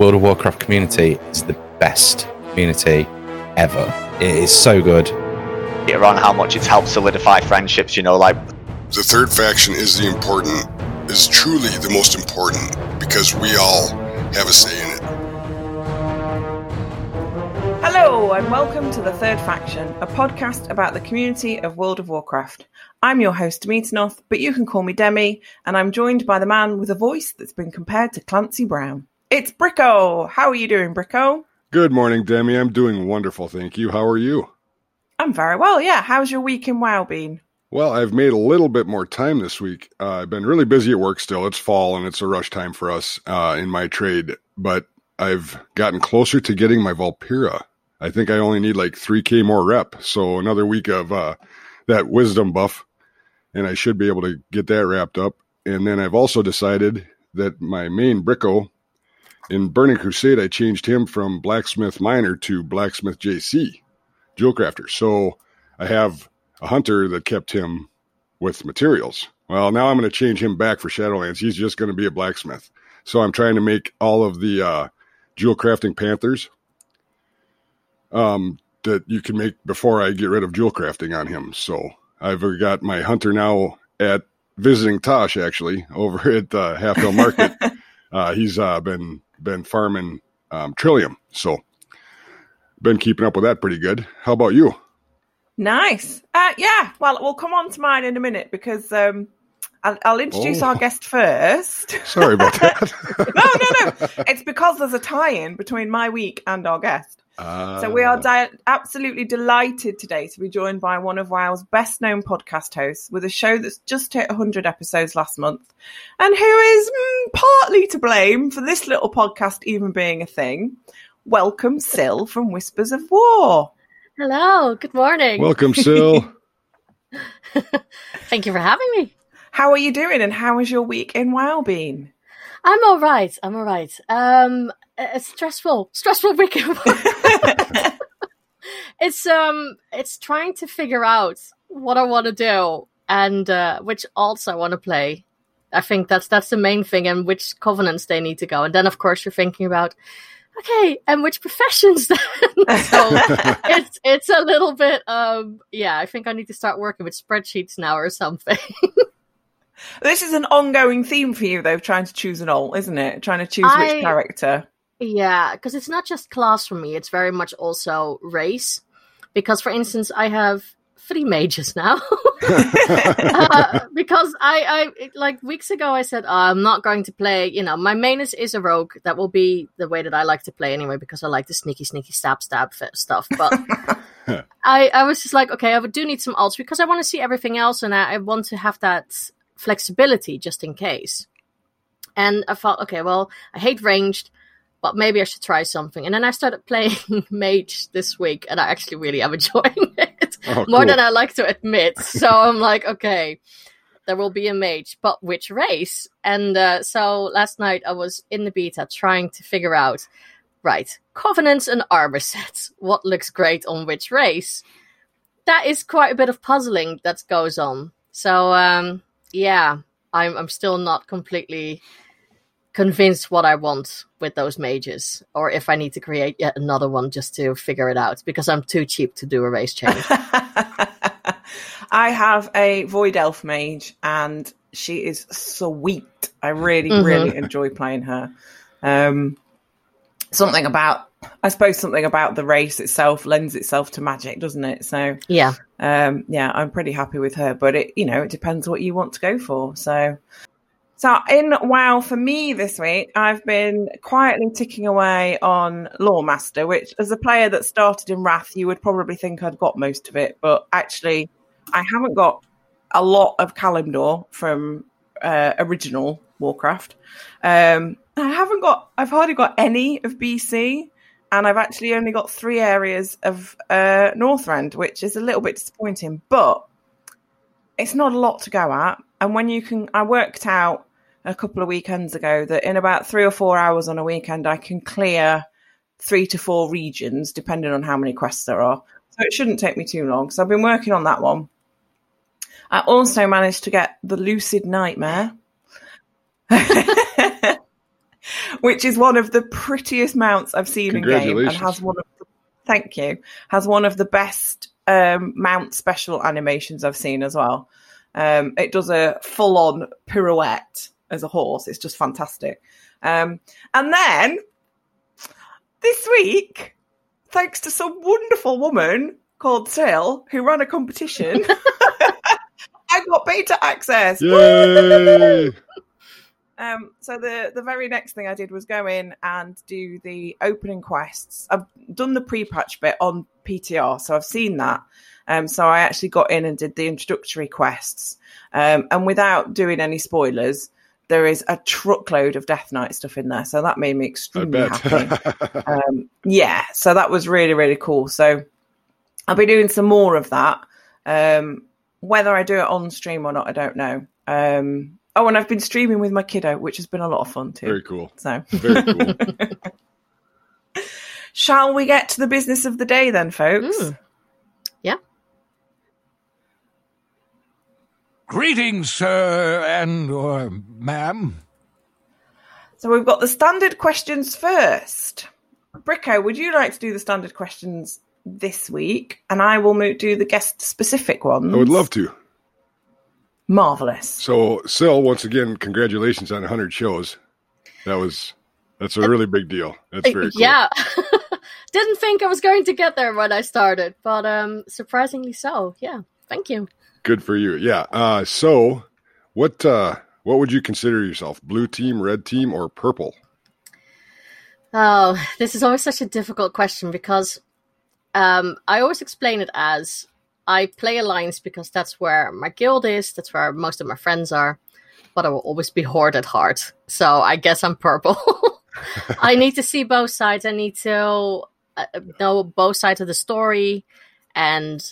World of Warcraft community is the best community ever. It is so good. Around how much it's helped solidify friendships, you know, like The third faction is the important, is truly the most important because we all have a say in it. Hello, and welcome to The Third Faction, a podcast about the community of World of Warcraft. I'm your host, Demeternoth, but you can call me Demi, and I'm joined by the man with a voice that's been compared to Clancy Brown. It's Bricko! How are you doing, Bricko? Good morning, Demi. I'm doing wonderful, thank you. How are you? I'm very well, yeah. How's your week in WoW been? Well, I've made a little bit more time this week. Uh, I've been really busy at work still. It's fall and it's a rush time for us uh, in my trade, but I've gotten closer to getting my Vulpera. I think I only need like 3k more rep, so another week of uh, that wisdom buff, and I should be able to get that wrapped up. And then I've also decided that my main Bricko in Burning Crusade, I changed him from Blacksmith Miner to Blacksmith JC, Jewel Crafter. So I have a hunter that kept him with materials. Well, now I'm going to change him back for Shadowlands. He's just going to be a blacksmith. So I'm trying to make all of the uh, jewel crafting panthers um, that you can make before I get rid of jewel crafting on him. So I've got my hunter now at visiting Tosh actually over at uh, Half Hill Market. uh, he's uh, been been farming um, Trillium, so been keeping up with that pretty good. How about you? Nice. Uh, yeah, well, we'll come on to mine in a minute because um, I'll, I'll introduce Oh. our guest first. Sorry about that. no, no, no. It's because there's a tie in between my week and our guest. So we are di- absolutely delighted today to be joined by one of WoW's best known podcast hosts with a show that's just hit 100 episodes last month and who is mm, partly to blame for this little podcast even being a thing. Welcome, Sil from Whispers of War. Hello, good morning. Welcome, Sil. Thank you for having me. How are you doing and how has your week in WoW been? I'm all right. I'm all right. Um, it's stressful, stressful week. it's um, it's trying to figure out what I want to do and uh, which alts I want to play. I think that's that's the main thing, and which covenants they need to go. And then, of course, you're thinking about, okay, and which professions then? so it's it's a little bit um, yeah. I think I need to start working with spreadsheets now or something. This is an ongoing theme for you, though, trying to choose an alt, isn't it? Trying to choose I- which character. Yeah, because it's not just class for me, it's very much also race. Because, for instance, I have three mages now. Uh, because I, I, like weeks ago, I said, oh, I'm not going to play, you know, my main is, is a rogue. That will be the way that I like to play anyway, because I like the sneaky, sneaky stab, stab stuff. But I, I was just like, okay, I do need some alts because I want to see everything else and I, I want to have that flexibility just in case. And I thought, okay, well, I hate ranged, but maybe I should try something. And then I started playing Mage this week, and I actually really am enjoying it Oh, more cool. than I like to admit. So I'm like, okay, there will be a mage, but which race? And uh, so last night I was in the beta trying to figure out, right, covenants and armor sets. What looks great on which race? That is quite a bit of puzzling that goes on. So um, yeah, I'm I'm still not completely convinced what I want with those mages, or if I need to create yet another one just to figure it out because I'm too cheap to do a race change. I have a Void Elf mage, and she is sweet. I really, Mhm. really enjoy playing her. Um, something about, I suppose, something about the race itself lends itself to magic, doesn't it? So, yeah, um, yeah, I'm pretty happy with her. But it, you know, it depends what you want to go for. So, so in WoW for me this week, I've been quietly ticking away on Loremaster, which, as a player that started in Wrath, you would probably think I'd got most of it, but actually, I haven't got a lot of Kalimdor from uh, original Warcraft. Um, I haven't got. I've hardly got any of BC, and I've actually only got three areas of uh, Northrend, which is a little bit disappointing. But it's not a lot to go at. And when you can, I worked out a couple of weekends ago that in about three or four hours on a weekend, I can clear three to four regions, depending on how many quests there are. So it shouldn't take me too long. So I've been working on that one. I also managed to get the Lucid Nightmare, which is one of the prettiest mounts I've seen in game, and has one of the, thank you has one of the best um, mount special animations I've seen as well. Um, it does a full on pirouette as a horse. It's just fantastic. Um, and then this week, thanks to some wonderful woman called Sil who ran a competition, I got beta access. Yay! Um, so the the very next thing I did was go in and do the opening quests. I've done the pre-patch bit on PTR, so I've seen that. Um, so I actually got in and did the introductory quests. Um, and without doing any spoilers, there is a truckload of Death Knight stuff in there. So that made me extremely happy. um, yeah, so that was really really cool. So I'll be doing some more of that. Um, whether I do it on stream or not, I don't know. Um, oh, and I've been streaming with my kiddo, which has been a lot of fun too. Very cool. So, Very cool. shall we get to the business of the day then, folks? Mm. Greetings, sir and or ma'am. So we've got the standard questions first. Bricko, would you like to do the standard questions this week? And I will mo- do the guest specific ones. I would love to. Marvelous. So, Sil, once again, congratulations on 100 shows. That was that's a really big deal. That's very cool. Yeah. Didn't think I was going to get there when I started, but um surprisingly so. Yeah. Thank you. Good for you. Yeah. Uh, so, what uh, what would you consider yourself? Blue team, red team, or purple? Oh, this is always such a difficult question because um, I always explain it as I play Alliance because that's where my guild is, that's where most of my friends are, but I will always be Horde at heart. So I guess I'm purple. I need to see both sides. I need to uh, know both sides of the story, and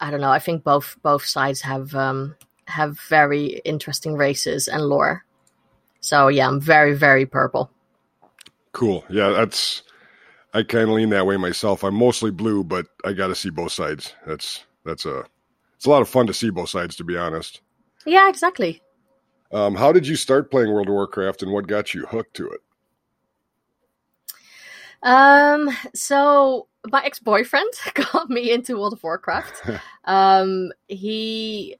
I don't know. I think both both sides have um, have very interesting races and lore. So yeah, I'm very very purple. Cool. Yeah, that's. I kind of lean that way myself. I'm mostly blue, but I got to see both sides. That's that's a. It's a lot of fun to see both sides, to be honest. Yeah, exactly. Um, how did you start playing World of Warcraft, and what got you hooked to it? Um, so my ex boyfriend got me into World of Warcraft. um, he,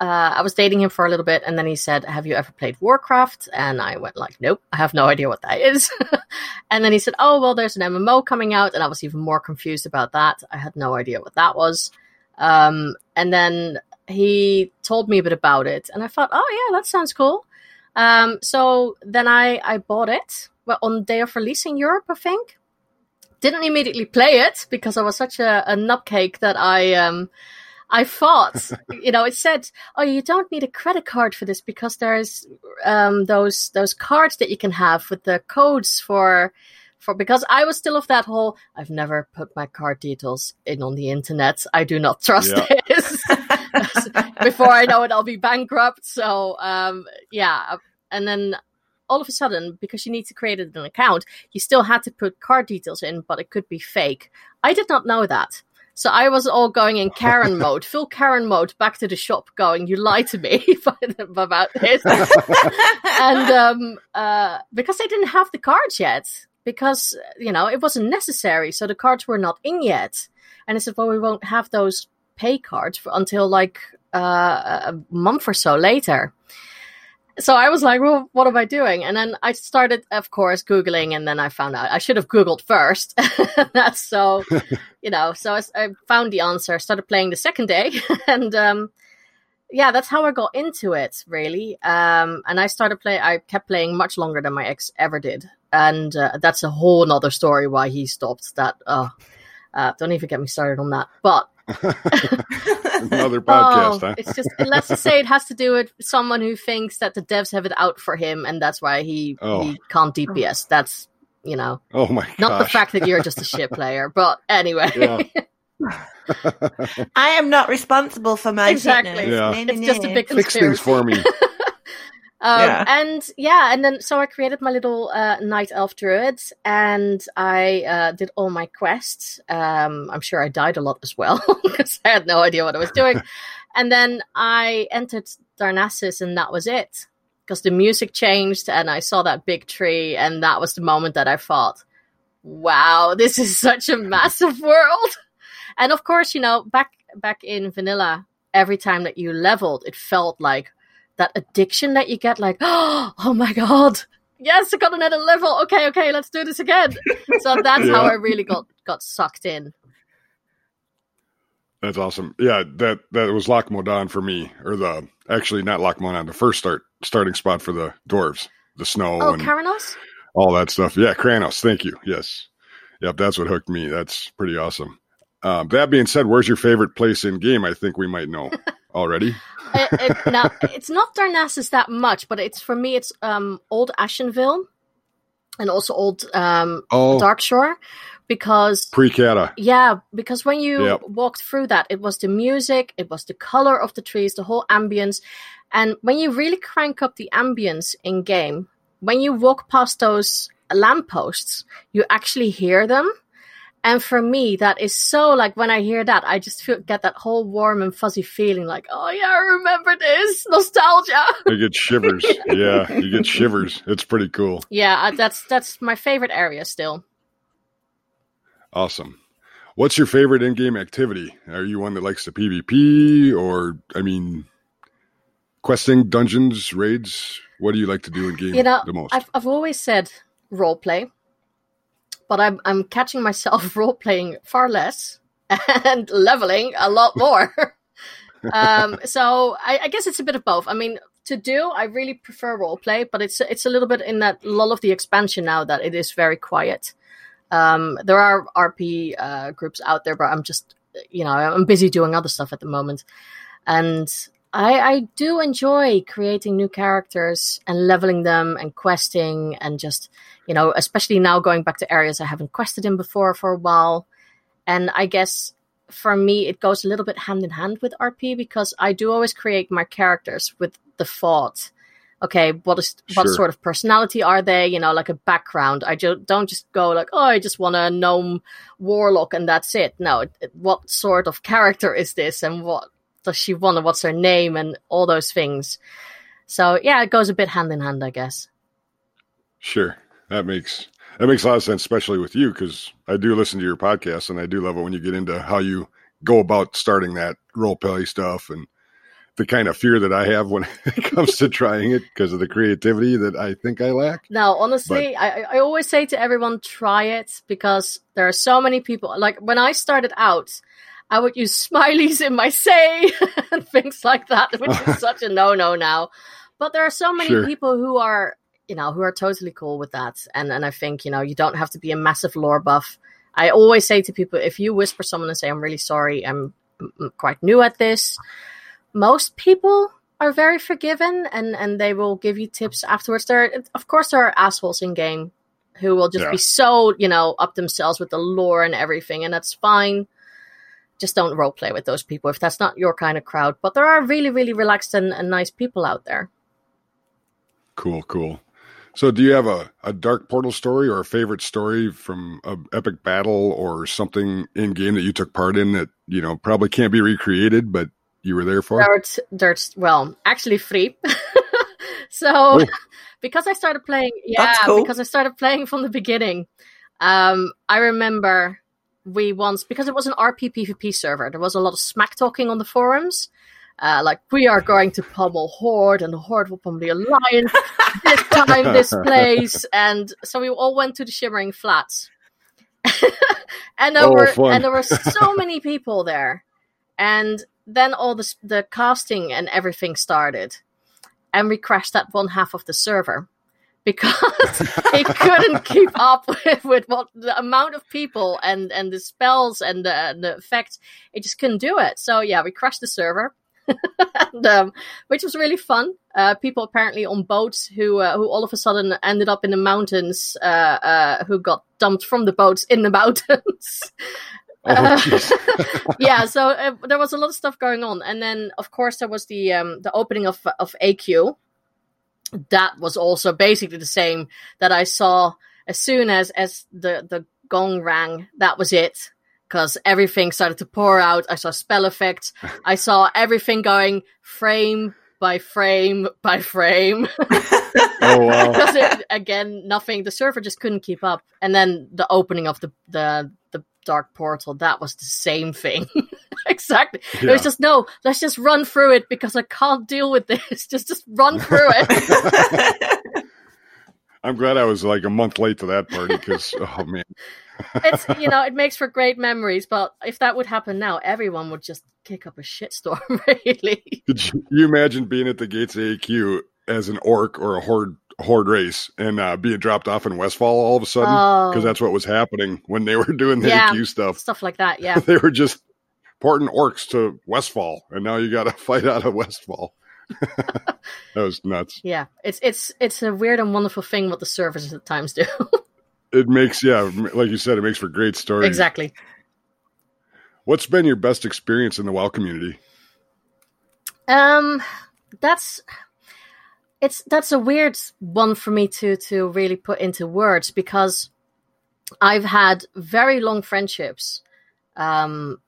uh, I was dating him for a little bit, and then he said, "Have you ever played Warcraft?" And I went like, "Nope, I have no idea what that is." and then he said, "Oh, well, there's an MMO coming out," and I was even more confused about that. I had no idea what that was. Um, and then he told me a bit about it, and I thought, "Oh yeah, that sounds cool." Um, so then I I bought it well, on the day of release in Europe, I think. Didn't immediately play it because I was such a, a nutcake that I um I thought you know it said oh you don't need a credit card for this because there's um those those cards that you can have with the codes for for because I was still of that whole I've never put my card details in on the internet. I do not trust Yeah. this. Before I know it I'll be bankrupt. So um yeah. And then all of a sudden, because you need to create an account, you still had to put card details in, but it could be fake. I did not know that. So I was all going in Karen mode, full Karen mode, back to the shop, going, "You lied to me about this," and um, uh, because they didn't have the cards yet, because you know it wasn't necessary, so the cards were not in yet. And I said, "Well, we won't have those pay cards for, until like uh, a month or so later." So I was like, well, what am I doing? And then I started, of course, Googling, and then I found out I should have Googled first. That's so, you know, so I, I found the answer, started playing the second day, and um, yeah, that's how I got into it, really. Um, and I started playing, I kept playing much longer than my ex ever did. And uh, that's a whole nother story why he stopped that. Oh, uh, don't even get me started on that. But Another podcast, Oh, huh? It's just let's just say it has to do with someone who thinks that the devs have it out for him, and that's why he Oh. he can't DPS. That's you know oh my gosh. not the fact that you're just a shit player, but anyway, Yeah. I am not responsible for my Exactly. Yeah. Nah, nah, it's just a nah. big Fix things for me. Um, Yeah. And yeah, and then so I created my little uh, night elf druid, and I uh, did all my quests. Um, I'm sure I died a lot as well because I had no idea what I was doing. and then I entered Darnassus, and that was it. because the music changed and I saw that big tree, and that was the moment that I thought, "Wow, this is such a massive world." And of course, you know, back back in vanilla, every time that you leveled, it felt like that addiction that you get, like, "Oh my god." Yes, I got another level. Okay, okay, let's do this again. So that's how I really got got sucked in. That's awesome. Yeah, that that was Loch Modan for me, or the actually not Loch Modan, the first start starting spot for the dwarves, the snow Oh, and Kharanos? all that stuff. Yeah, Kharanos. Thank you. Yes, yep, that's what hooked me. That's pretty awesome. Um, that being said, where's your favorite place in game? I think we might know already. it, it, now it's not Darnassus that much, but it's for me it's um old Ashenvale and also old um Oh, Darkshore because pre-Cata. yeah, because when you Yep. walked through that, it was the music, it was the color of the trees, the whole ambience, and when you really crank up the ambience in game, when you walk past those lampposts, you actually hear them. And for me, that is so like when I hear that, I just feel get that whole warm and fuzzy feeling, like, oh yeah, I remember this nostalgia. You get shivers. yeah, you get shivers. It's pretty cool. yeah, that's that's my favorite area still. Awesome. What's your favorite in-game activity? Are you one that likes the PvP, or I mean, questing, dungeons, raids? What do you like to do in game You know, the most? I've I've always said role play, but I'm I'm catching myself role playing far less and leveling a lot more. um, so I, I guess it's a bit of both. I mean, to do, I really prefer role play, but it's it's a little bit in that lull of the expansion now that it is very quiet. Um, there are RP uh, groups out there, but I'm just you know I'm busy doing other stuff at the moment, and I, I do enjoy creating new characters and leveling them and questing and just you know especially now going back to areas I haven't quested in before for a while, and I guess for me it goes a little bit hand in hand with RP because I do always create my characters with the thought. Okay, what is what Sure. sort of personality are they? You know, like a background. I ju- don't just go like, oh, I just want a gnome warlock and that's it. No, it- it- what sort of character is this, and what does she want, and what's her name, and all those things. So yeah, it goes a bit hand in hand, I guess. Sure, that makes that makes a lot of sense, especially with you, because I do listen to your podcast, and I do love it when you get into how you go about starting that role play stuff and the kind of fear that I have when it comes to trying it because of the creativity that I think I lack. Now, honestly, I, I always say to everyone, try it because there are so many people. Like when I started out, I would use smileys in my say and things like that, which is such a no-no now. But there are so many Sure. people who are, you know, who are totally cool with that. And and I think you know you don't have to be a massive lore buff. I always say to people, if you whisper someone and say, "I'm really sorry, I'm, I'm quite new at this," most people are very forgiven and and they will give you tips afterwards there of course there are assholes in game who will just Yeah. be so you know up themselves with the lore and everything and that's fine just don't role play with those people if that's not your kind of crowd but there are really really relaxed and, and nice people out there Cool, cool. So, do you have a, a dark portal story or a favorite story from a epic battle or something in game that you took part in that you know probably can't be recreated, but you were there for? there's, there's well actually free so Oh. because i started playing yeah cool. because i started playing from the beginning um i remember we once because it was an rp pvp server there was a lot of smack talking on the forums uh, like we are going to pummel horde and the horde will pummel the alliance this time this place. And so we all went to the shimmering flats. And there Oh, were fun. and there were so many people there. And then all the the casting and everything started. And we crashed that one half of the server because it couldn't keep up with, with what the amount of people and and the spells and the, and the effects. It just couldn't do it. So yeah we crashed the server and, um, which was really fun. Uh, people apparently on boats who uh, who all of a sudden ended up in the mountains uh, uh, who got dumped from the boats in the mountains. Oh, Uh, yeah, so uh, there was a lot of stuff going on, and then of course there was the um, the opening of of AQ. That was also basically the same that I saw as soon as as the the gong rang. That was it because everything started to pour out. I saw spell effects. I saw everything going frame by frame by frame. Oh wow. because it, again, nothing. The server just couldn't keep up, and then the opening of the the the dark portal that was the same thing. exactly. It was just no. Let's just run through it because I can't deal with this. just just run through it. I'm glad I was like a month late to that party because oh man, it's you know it makes for great memories. But if that would happen now, everyone would just kick up a shitstorm. Really. could you, you imagine being at the gates of AQ as an orc or a horde horde race and uh, being dropped off in Westfall all of a sudden because Oh. that's what was happening when they were doing the Yeah. AQ stuff. Stuff like that. Yeah. they were just porting orcs to Westfall, and now you got to fight out of Westfall. that was nuts. Yeah, it's it's it's a weird and wonderful thing what the servers at times do. It makes yeah, like you said, it makes for great stories. exactly. What's been your best experience in the WoW community? Um, that's it's that's a weird one for me to to really put into words because I've had very long friendships, um,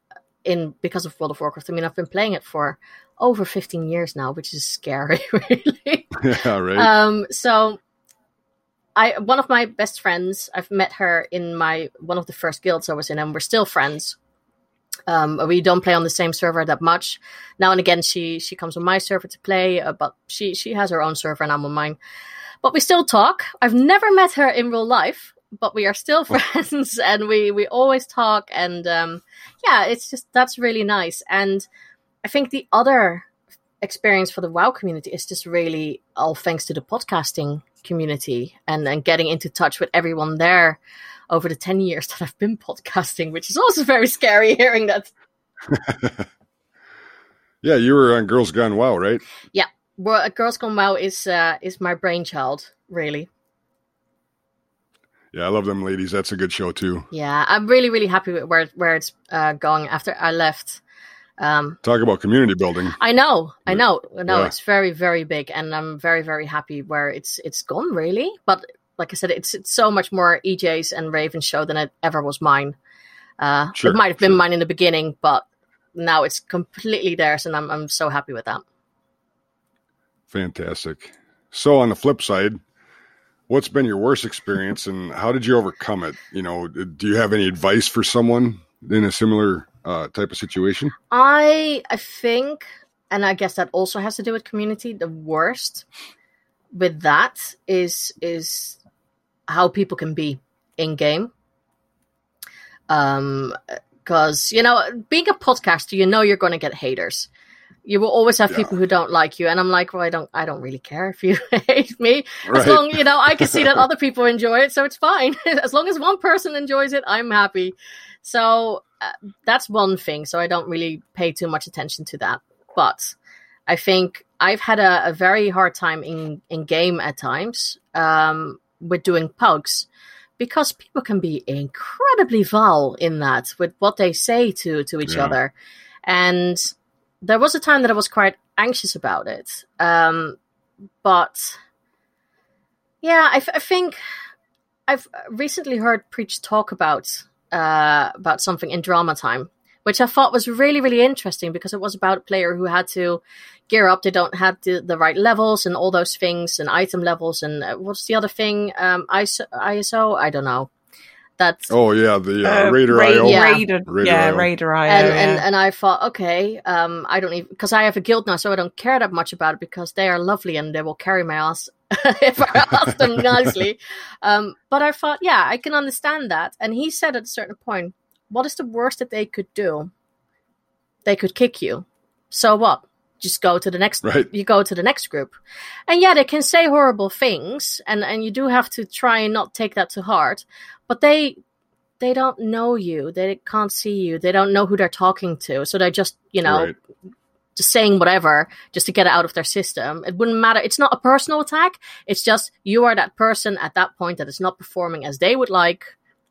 in because of World of Warcraft. I mean, I've been playing it for over fifteen years now, which is scary, really. yeah, right. Um, so I one of my best friends, I've met her in my one of the first guilds I was in, and we're still friends. Um, we don't play on the same server that much. Now and again, she she comes on my server to play, uh, but she she has her own server and I'm on mine. But we still talk. I've never met her in real life, but we are still friends, and we we always talk. And um, yeah, it's just that's really nice. And I think the other experience for the WoW community is just really all thanks to the podcasting community and, and getting into touch with everyone there over the 10 years that I've been podcasting, which is also very scary hearing that. yeah, you were on Girls Gone WoW, right? Yeah. Well, uh, Girls Gone WoW is, uh, is my brainchild, really. Yeah, I love them ladies. That's a good show too. Yeah, I'm really, really happy with where, where it's uh, going after I left. Um, Talk about community building. I know, I know, no, Yeah. it's very, very big, and I'm very, very happy where it's it's gone, really. But like I said, it's it's so much more EJ's and Raven's show than it ever was mine. Uh, Sure, it might have been sure. mine in the beginning, but now it's completely theirs, and I'm I'm so happy with that. Fantastic. So on the flip side, what's been your worst experience and how did you overcome it? You know, do you have any advice for someone in a similar uh, type of situation? I I think, and I guess that also has to do with community. The worst with that is is how people can be in game. Um, because you know, being a podcaster, you know you're going to get haters. You will always have Yeah. people who don't like you, and I'm like, well, I don't, I don't really care if you hate me, as long you know I can see that other people enjoy it, so it's fine. as long as one person enjoys it, I'm happy. So uh, that's one thing. So I don't really pay too much attention to that. But I think I've had a, a very hard time in in game at times um, with doing pugs because people can be incredibly vile in that with what they say to to each Yeah. other, and there was a time that I was quite anxious about it. Um, but yeah, I, think I've recently heard Preach talk about uh, about something in drama time, which I thought was really really interesting because it was about a player who had to gear up. They don't have the, the right levels and all those things and item levels and uh, what's the other thing? Um, ISO, ISO? I don't know. That's Oh yeah, the uh, Uh, Raider Ra- IO. Yeah. Raider, Raider yeah, IO. Raider IO. and, yeah. and and I thought, okay, um, I don't even because I have a guild now, so I don't care that much about it because they are lovely and they will carry my ass if I ask them nicely. Um, but I thought, yeah, I can understand that. And he said at a certain point, what is the worst that they could do? They could kick you. So what? Just go to the next. Right. You go to the next group, and yeah, they can say horrible things, and and you do have to try and not take that to heart. But they they don't know you. They can't see you. They don't know who they're talking to. So they're just, you know, Right. just saying whatever just to get it out of their system. It wouldn't matter. It's not a personal attack. It's just you are that person at that point that is not performing as they would like.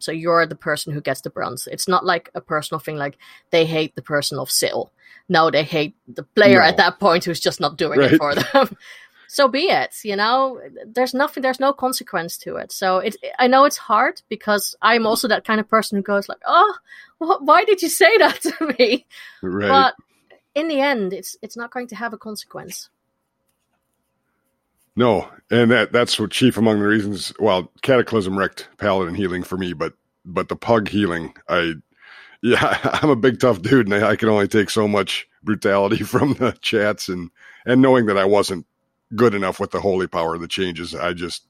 So you're the person who gets the brunt. It's not like a personal thing like they hate the person of Sil. No, they hate the player No. at that point who's just not doing Right. it for them. so be it you know there's nothing there's no consequence to it so it i know it's hard because i'm also that kind of person who goes like oh wh- why did you say that to me Right. but in the end it's it's not going to have a consequence No, and that that's what chief among the reasons. Well, Cataclysm wrecked Paladin healing for me, but but the pug healing, I yeah, I'm a big tough dude, and I, I can only take so much brutality from the chats and and knowing that I wasn't good enough with the holy power of the changes, I just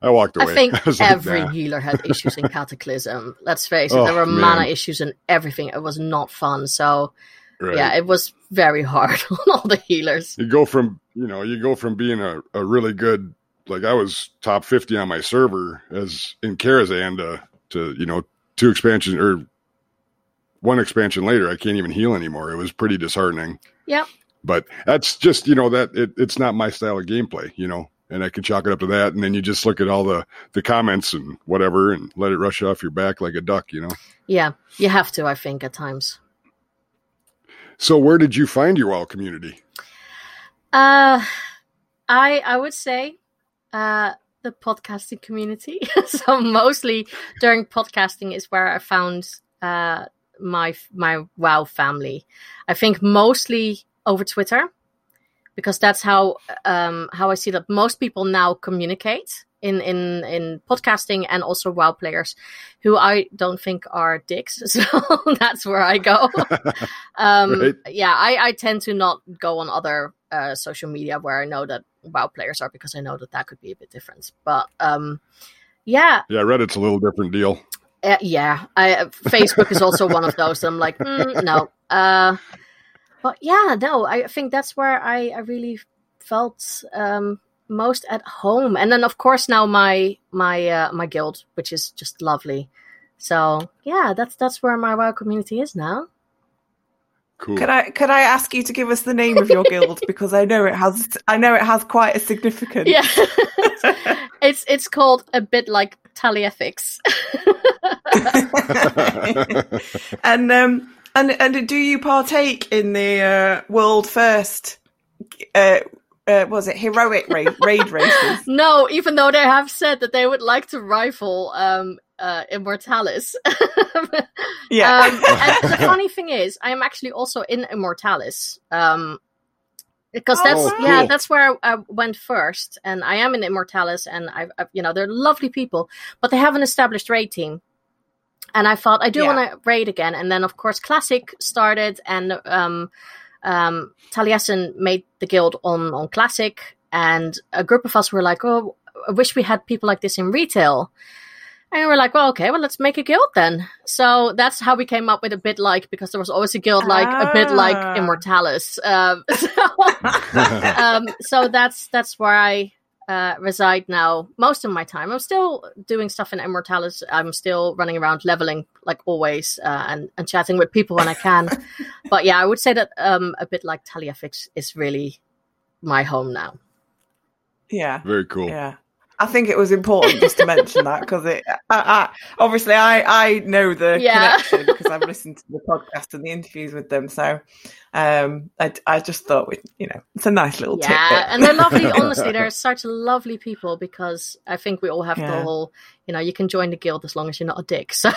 I walked away. I think like, every nah. healer had issues in Cataclysm. Let's face it, Oh, there were man. mana issues and everything. It was not fun. So Right. yeah, it was very hard on all the healers. you go from you know you go from being a, a really good like I was top fifty on my server as in Karazhan to to you know two expansions or one expansion later I can't even heal anymore. It was pretty disheartening. Yep. But that's just you know that it, it's not my style of gameplay, you know, and I can chalk it up to that. And then you just look at all the the comments and whatever and let it rush off your back like a duck, you know. Yeah, you have to, I think, at times. So where did you find your WoW community? Uh, I I would say uh, the podcasting community. so mostly during podcasting is where I found uh, my my WoW family. I think mostly over Twitter because that's how um, how I see that most people now communicate in in in podcasting and also WoW players who I don't think are dicks. So that's where I go. um, Right. Yeah, I, I tend to not go on other uh, social media where I know that WoW players are because I know that that could be a bit different. But um, yeah, Yeah, Reddit's a little different deal. uh, yeah, I, Facebook is also one of those. That I'm like, mm, no. Uh, but yeah, no, I think that's where I, I really felt um, most at home. And then, of course, now my my uh, my guild, which is just lovely. So yeah, that's that's where my WoW community is now. Cool. Could I could I ask you to give us the name of your guild because I know it has I know it has quite a significance. Yeah, it's it's called a bit like Taliethics. and um and and do you partake in the uh, world first? Uh, uh, was it heroic ra- raid races? No, even though they have said that they would like to rival um, uh, Immortalis. Yeah. Um, and the funny thing is, I am actually also in Immortalis. Um, because that's Oh, yeah, that's where I went first, and I am in Immortalis, and I've, I've you know they're lovely people, but they have an established raid team, and I thought I do Yeah. want to raid again, and then of course Classic started, and um, um, Taliesin made the guild on on Classic, and a group of us were like, oh, I wish we had people like this in retail. And we're like, well, okay, well, let's make a guild then. So that's how we came up with a bit like, because there was always a guild like a bit like Ah. Immortalis. Um, so, um, so that's that's where I uh, reside now. Most of my time, I'm still doing stuff in Immortalis. I'm still running around leveling like always, uh, and and chatting with people when I can. but yeah, I would say that um, a bit like Taliafix is really my home now. yeah. Very cool. Yeah. I think it was important just to mention that because it, I, I, obviously, I, I know the Yeah. connection because I've listened to the podcast and the interviews with them. So, um, I, I just thought, we, you know, it's a nice little Yeah, tidbit. and they're lovely. Honestly, they're such lovely people because I think we all have the whole, you know, you can join the guild as long as you're not a dick. So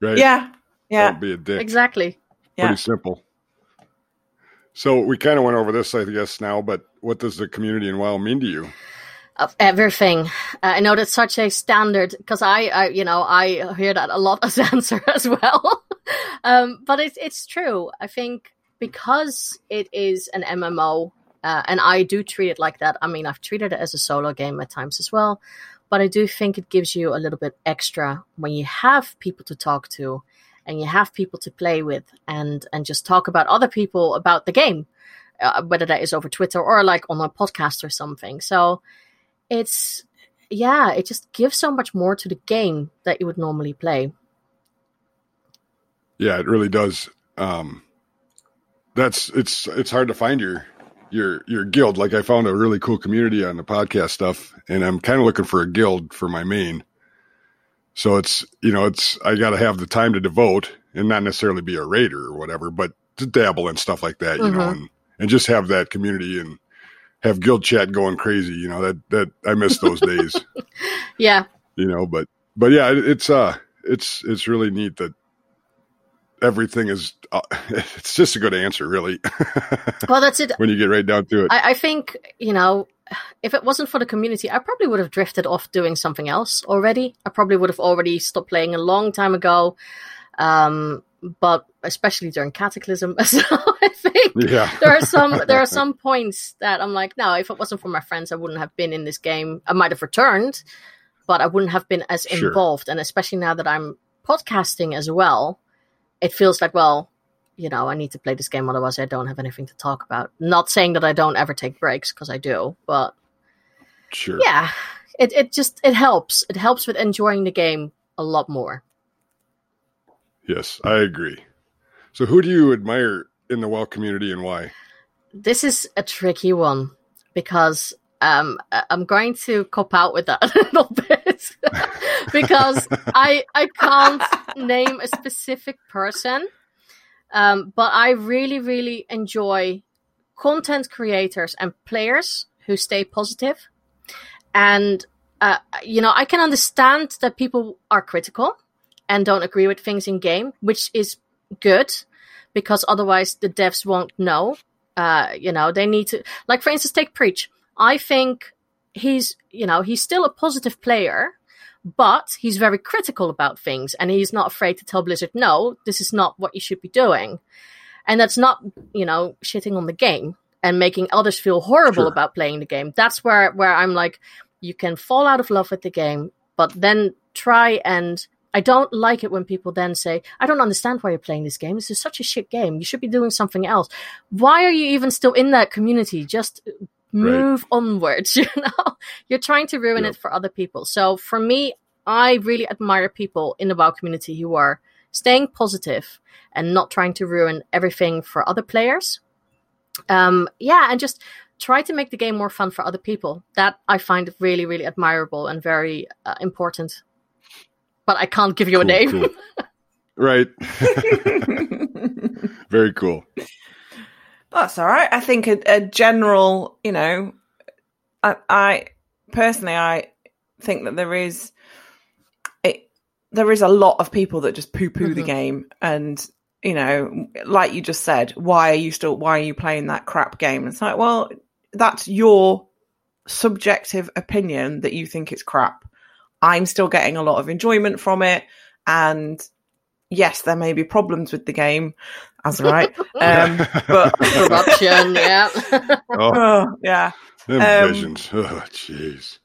Right. yeah, yeah, Don't be a dick. exactly. yeah. Pretty simple. So we kind of went over this, I guess, now. But what does the community in WoW mean to you? Of everything. Uh, I know that's such a standard because I, I, you know, I hear that a lot as answer as well. um, but it's it's true. I think because it is an MMO, uh, and I do treat it like that. I mean, I've treated it as a solo game at times as well, but I do think it gives you a little bit extra when you have people to talk to, and you have people to play with, and and just talk about other people about the game. Uh, whether that is over Twitter or like on a podcast or something. So, it's yeah it just gives so much more to the game that you would normally play Yeah, it really does. Um, that's it's it's hard to find your your your guild. Like I found a really cool community on the podcast stuff, and I'm kind of looking for a guild for my main. So it's you know it's I got to have the time to devote and not necessarily be a raider or whatever, but to dabble in stuff like that, you know, Mhm. and and just have that community and have guild chat going crazy. You know that that I miss those days. yeah you know but but yeah it, it's uh it's it's really neat that everything is uh, it's just a good answer really well that's it when you get right down to it I, I think you know if it wasn't for the community, I probably would have drifted off doing something else already. I probably would have already stopped playing a long time ago. Um, but especially during Cataclysm, so I think Yeah. there are some there are some points that I'm like, no, if it wasn't for my friends, I wouldn't have been in this game. I might have returned, but I wouldn't have been as Sure. involved. And especially now that I'm podcasting as well, it feels like, well, you know, I need to play this game, otherwise I don't have anything to talk about. Not saying that I don't ever take breaks because I do, but Sure. yeah, it it just it helps. It helps with enjoying the game a lot more. Yes, I agree. So, who do you admire in the WoW community and why? This is a tricky one because um, I'm going to cop out with that a little bit because I I can't name a specific person, um, but I really really enjoy content creators and players who stay positive, and uh, you know I can understand that people are critical and don't agree with things in game, which is good because otherwise the devs won't know uh, you know, they need to like for instance take Preach. I think he's you know, he's still a positive player, but he's very critical about things and he's not afraid to tell Blizzard, no, this is not what you should be doing. And that's not, you know, shitting on the game and making others feel horrible Sure. about playing the game. That's where where I'm like, you can fall out of love with the game, but then try and I don't like it when people then say, I don't understand why you're playing this game. This is such a shit game. You should be doing something else. Why are you even still in that community? Just move onwards, you know? You're trying to ruin Yep. it for other people. So for me, I really admire people in the WoW community who are staying positive and not trying to ruin everything for other players. Um, yeah, and just try to make the game more fun for other people. That I find really, really admirable and very uh, important. But I can't give you a name. cool. Right. Very cool. That's all right. I think a, a general, you know, I, I personally, I think that there is, it, there is a lot of people that just poo poo the Mhm. game, and you know, like you just said, why are you still, why are you playing that crap game? It's like, well, that's your subjective opinion that you think it's crap. I'm still getting a lot of enjoyment from it, and yes, there may be problems with the game, as right, um, but Corruption, yeah. Oh, oh, yeah. them Um, visions. Oh, jeez.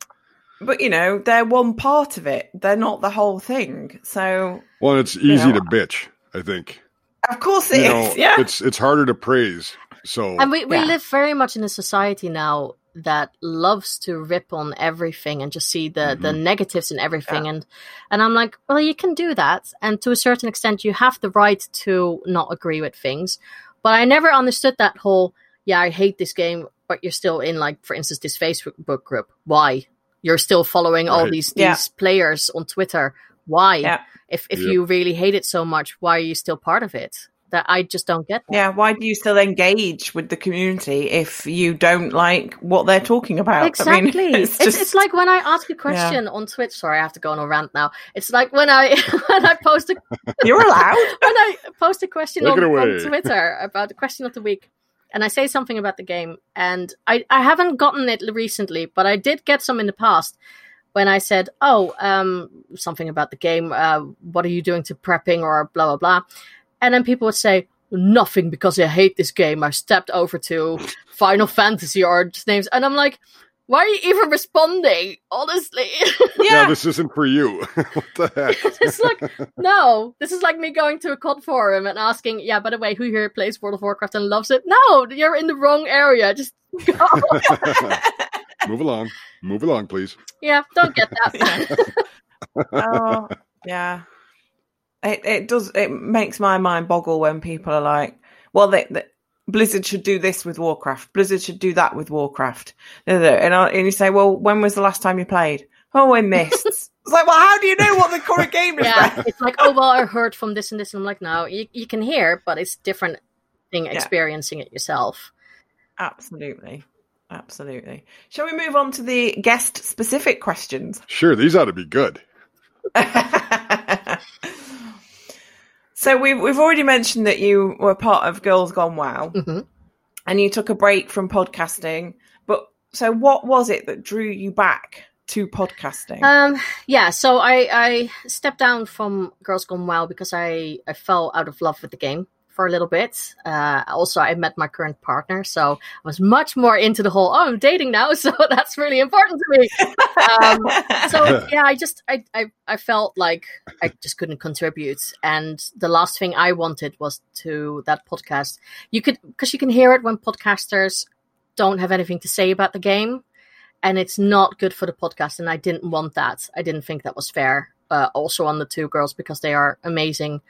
But you know, they're one part of it. They're not the whole thing. So Well, it's easy know, to bitch. I think. of course it You is. know, yeah. it's it's harder to praise. So And we, we Yeah. live very much in a society now that loves to rip on everything and just see the, the mm-hmm. negatives in everything and and I'm like, well you can do that and to a certain extent you have the right to not agree with things. But I never understood that whole yeah, I hate this game, but you're still in like for instance this Facebook group. Why? You're still following all Right. these these Yeah. players on Twitter. Why? Yeah. If if you really hate it so much, why are you still part of it? That I just don't get that. yeah, why do you still engage with the community if you don't like what they're talking about? Exactly. I mean, it's, it's just it's like when I ask a question on Twitch. Sorry, I have to go on a rant now. It's like when I when I post a you're allowed. when I post a question on, on Twitter about the question of the week, and I say something about the game, and I I haven't gotten it recently, but I did get some in the past. When I said, "Oh, um, something about the game, uh, what are you doing to prepping or blah blah blah," and then people would say, "Nothing because I hate this game. I stepped over to Final Fantasy or just names," and I'm like, "Why are you even responding?" Honestly, yeah, Yeah. this isn't for you. what the heck? it's like no, this is like me going to a COD forum and asking, "Yeah, by the way, who here plays World of Warcraft and loves it?" No, you're in the wrong area. Just go. Move along. Move along, please. yeah, don't get that. oh, yeah. It it does. It makes my mind boggle when people are like, "Well, they, they, Blizzard should do this with Warcraft. Blizzard should do that with Warcraft." And, I, and you say, "Well, when was the last time you played?" Oh, I missed. it's like, well, how do you know what the current game is? yeah, then? it's like, oh well, I heard from this and this, and I'm like, no, you you can hear, but it's different thing experiencing it yourself. Absolutely. Absolutely. Shall we move on to the guest specific questions? Sure, these ought to be good. so we've we've already mentioned that you were part of Girls Gone Wow, Mhm. and you took a break from podcasting. But so what was it that drew you back to podcasting? Um, yeah, so I, I stepped down from Girls Gone Wild because I, I fell out of love with the game for a little bit. Uh, also, I met my current partner, so I was much more into the whole, oh, I'm dating now, so that's really important to me. um, so yeah, I just I, I I felt like I just couldn't contribute, and the last thing I wanted was to that podcast. You could because you can hear it when podcasters don't have anything to say about the game, and it's not good for the podcast. And I didn't want that. I didn't think that was fair. Uh, also on the two girls because they are amazing,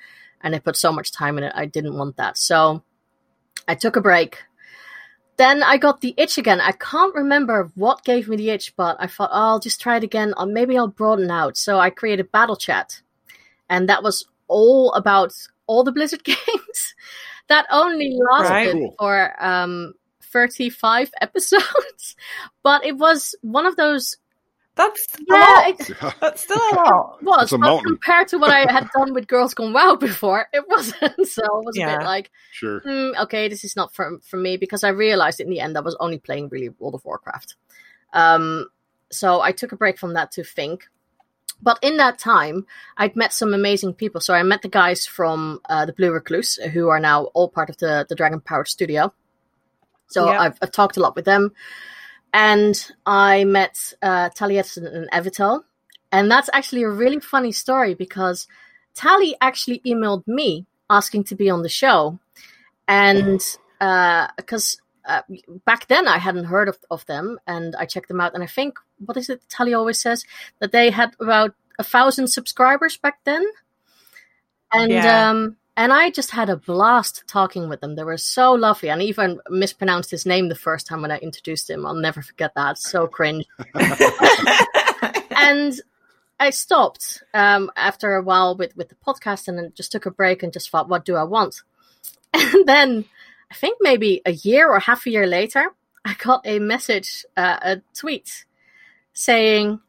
and I put so much time in it. I didn't want that, so I took a break then I got the itch again. I can't remember what gave me the itch, but I thought, oh, I'll just try it again. Or maybe I'll broaden out. So I created Battle Chat. And that was all about all the Blizzard games. that only lasted Right. For um, 35 episodes. but it was one of those. That's a Yeah, That's still a lot. was. It's a but mountain. compared to what I had done with Girls Gone Wild before, it wasn't. So it was a bit like, Sure. "Hmm, okay, this is not for for me because I realized in the end I was only playing really World of Warcraft. Um, so I took a break from that to think. But in that time, I'd met some amazing people. So I met the guys from uh, the Blue Recluse, who are now all part of the the Dragon Powered Studio. So Yeah. I've, I've talked a lot with them, and I met uh, and Evitel, and that's actually a really funny story because Tally actually emailed me asking to be on the show, and because uh, back then I hadn't heard of, of them, and I checked them out, and I think what is it? Tally always says that they had about a thousand subscribers back then, and Yeah. um, and I just had a blast talking with them. They were so lovely, and even mispronounced his name the first time when I introduced him. I'll never forget that. So cringe and I stopped um, after a while with, with the podcast and then just took a break and just thought, what do I want? And then I think maybe a year or half a year later, I got a message, uh, a tweet saying,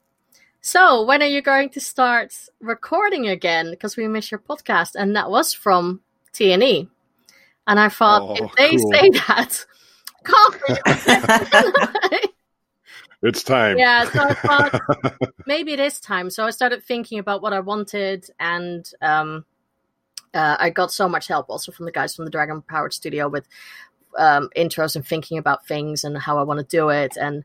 So, when are you going to start recording again? Because we miss your podcast. And that was from TNE. And I thought, Oh, if they cool. say that, can't. It's time. yeah, so I thought maybe it is time. So I started thinking about what I wanted, and um, uh, I got so much help also from the guys from the Dragon Powered Studio with um, intros and thinking about things and how I want to do it. And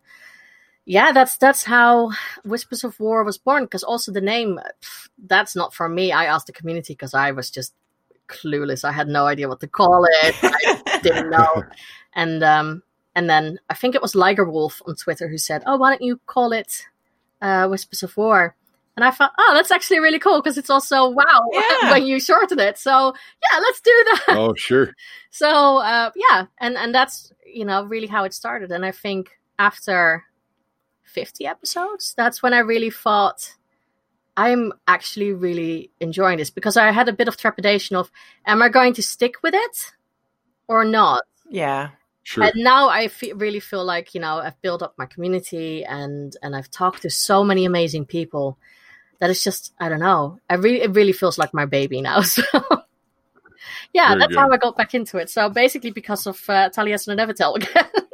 yeah, that's that's how Whispers of War was born. Because also the name, pff, that's not for me. I asked the community because I was just clueless. I had no idea what to call it. I didn't know. And um, and then I think it was Liger Wolf on Twitter who said, "Oh, why don't you call it uh, Whispers of War?" And I thought, "Oh, that's actually really cool because it's also wow Yeah. when you shorten it." So yeah, let's do that. Oh, sure. So uh, yeah, and and that's you know really how it started. And I think after fifty episodes, that's when I really thought. I'm actually really enjoying this because I had a bit of trepidation of, am I going to stick with it or not? yeah. Sure. And now I fe- really feel like you know I've built up my community and and I've talked to so many amazing people that it's just I don't know. I really it really feels like my baby now. So yeah, Very that's good. how I got back into it. So basically, because of uh, Taliesin and Evitel again.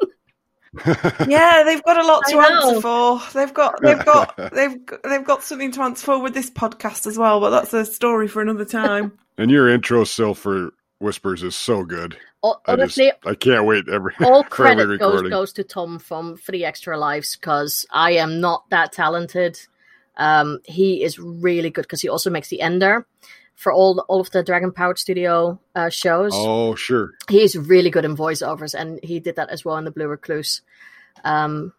Yeah, they've got a lot to answer for. They've got they've got they've got- they've got something to answer for with this podcast as well, but that's a story for another time. and your intro still for Whispers is so good. Hon- I just, Honestly, I can't wait every all for every credit goes goes to Tom from Three Extra Lives because I am not that talented. Um, he is really good because he also makes the Ender for all all of the Dragon Powered Studio uh, shows. Oh, sure. He's really good in voiceovers, and he did that as well in the Blue Recluse. Um,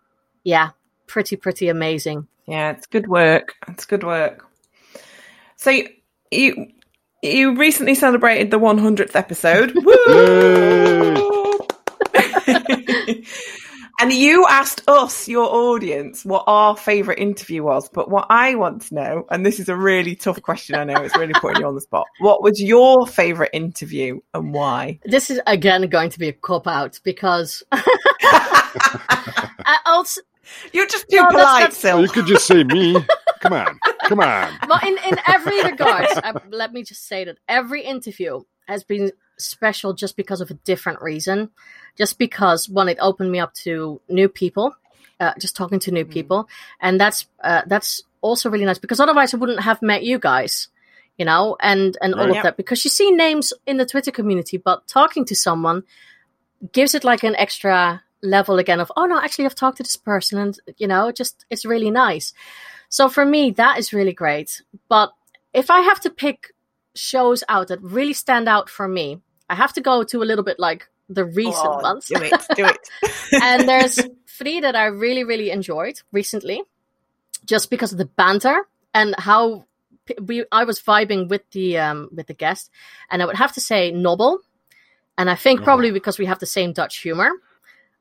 yeah, pretty pretty amazing. Yeah, it's good work. It's good work. So you you, you recently celebrated the 100th episode. Woo! and you asked us, your audience, what our favourite interview was. But what I want to know, and this is a really tough question, I know it's really putting you on the spot. What was your favourite interview and why? This is again going to be a cop out because I also You're just too No, polite, that's- Sil. You could just say me. Come on. Come on. well, in, in every regard, uh, let me just say that every interview has been special just because of a different reason. Just because, one, it opened me up to new people uh, just talking to new people, and that's uh, that's also really nice because otherwise I wouldn't have met you guys, you know, and and all Right. of that because you see names in the Twitter community, but talking to someone gives it like an extra level again of oh no, actually I've talked to this person, and you know, it just it's really nice. So for me, that is really great. But if I have to pick shows out that really stand out for me, I have to go to a little bit like the recent Oh, ones. Do it, do it. and there's three that I really, really enjoyed recently, just because of the banter and how we I was vibing with the um with the guest, and I would have to say Noble, and I think Oh. probably because we have the same Dutch humor.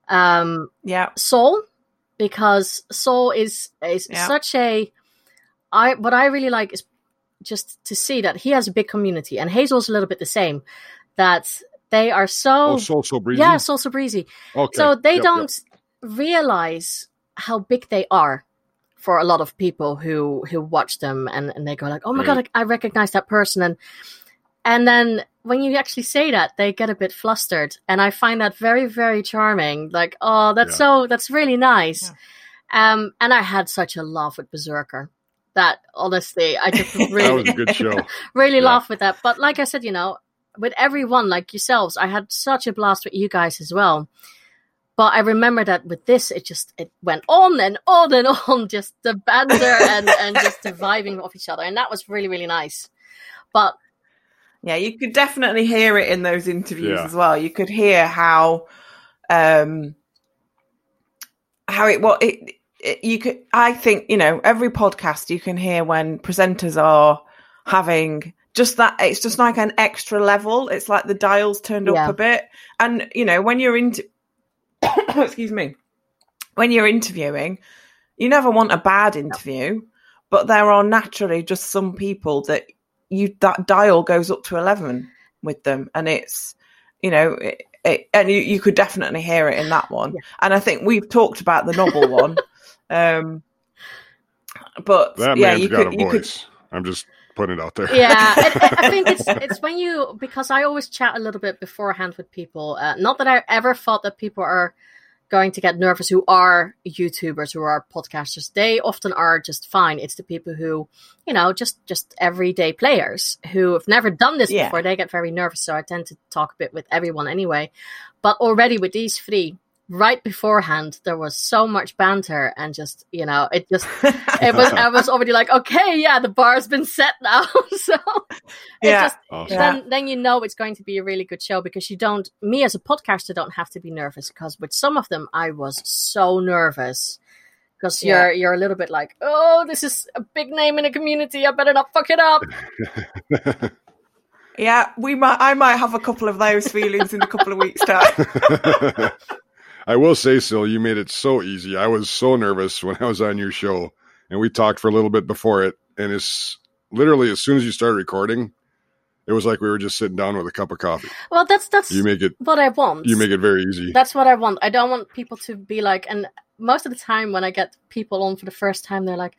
Um, yeah. Soul, because Soul is is Yeah. such a I what I really like is just to see that he has a big community, and Hazel's a little bit the same. That they are so Oh, so so breezy. yeah, Soul so breezy. Okay. So they Yep, yep. don't realize how big they are for a lot of people who who watch them and, and they go like, "Oh my god, I, I recognize that person," and and then when you actually say that, they get a bit flustered, and I find that very very charming. Like, oh, that's Yeah. so that's really nice. Um, and I had such a laugh with Berserker. That honestly, I just That really was a good show. really Yeah. laugh with that. But like I said, you know, with everyone like yourselves, I had such a blast with you guys as well. But I remember that with this, it just it went on and on and on, just the banter and and just the vibing off each other, and that was really really nice. But Yeah, you could definitely hear it in those interviews Yeah. as well. You could hear how um how it what it, it you could I think, you know, every podcast you can hear when presenters are having just that it's just like an extra level. It's like the dials turned up a bit. And you know, when you're into excuse me. When you're interviewing, you never want a bad interview, but there are naturally just some people that you that dial goes up to 11 with them and it's you know it, it, and you, you could definitely hear it in that one and i think we've talked about the novel one um but That yeah man's you got could a you could voice. I'm just putting it out there. yeah, I, I think it's it's when you because I always chat a little bit beforehand with people. Uh, not that I ever thought that people are going to get nervous who are YouTubers who are podcasters. They often are just fine. It's the people who, you know, just just everyday players who have never done this Yeah. before. They get very nervous. So I tend to talk a bit with everyone anyway. But already with these three. Right beforehand, there was so much banter and just, you know, it just it was I was already like, okay, yeah, the bar's been set now. so it Yeah. just Awesome. then then you know it's going to be a really good show because you don't me as a podcaster don't have to be nervous because with some of them I was so nervous because Yeah. you're you're a little bit like, oh, this is a big name in a community. I better not fuck it up. yeah we might i might have a couple of those feelings in a couple of weeks time I will say, Sil, you made it so easy. I was so nervous when I was on your show, and we talked for a little bit before it. And it's literally as soon as you started recording, it was like we were just sitting down with a cup of coffee. Well, that's that's You make it, what I want. you make it very easy. That's what I want. I don't want people to be like, and most of the time when I get people on for the first time, they're like,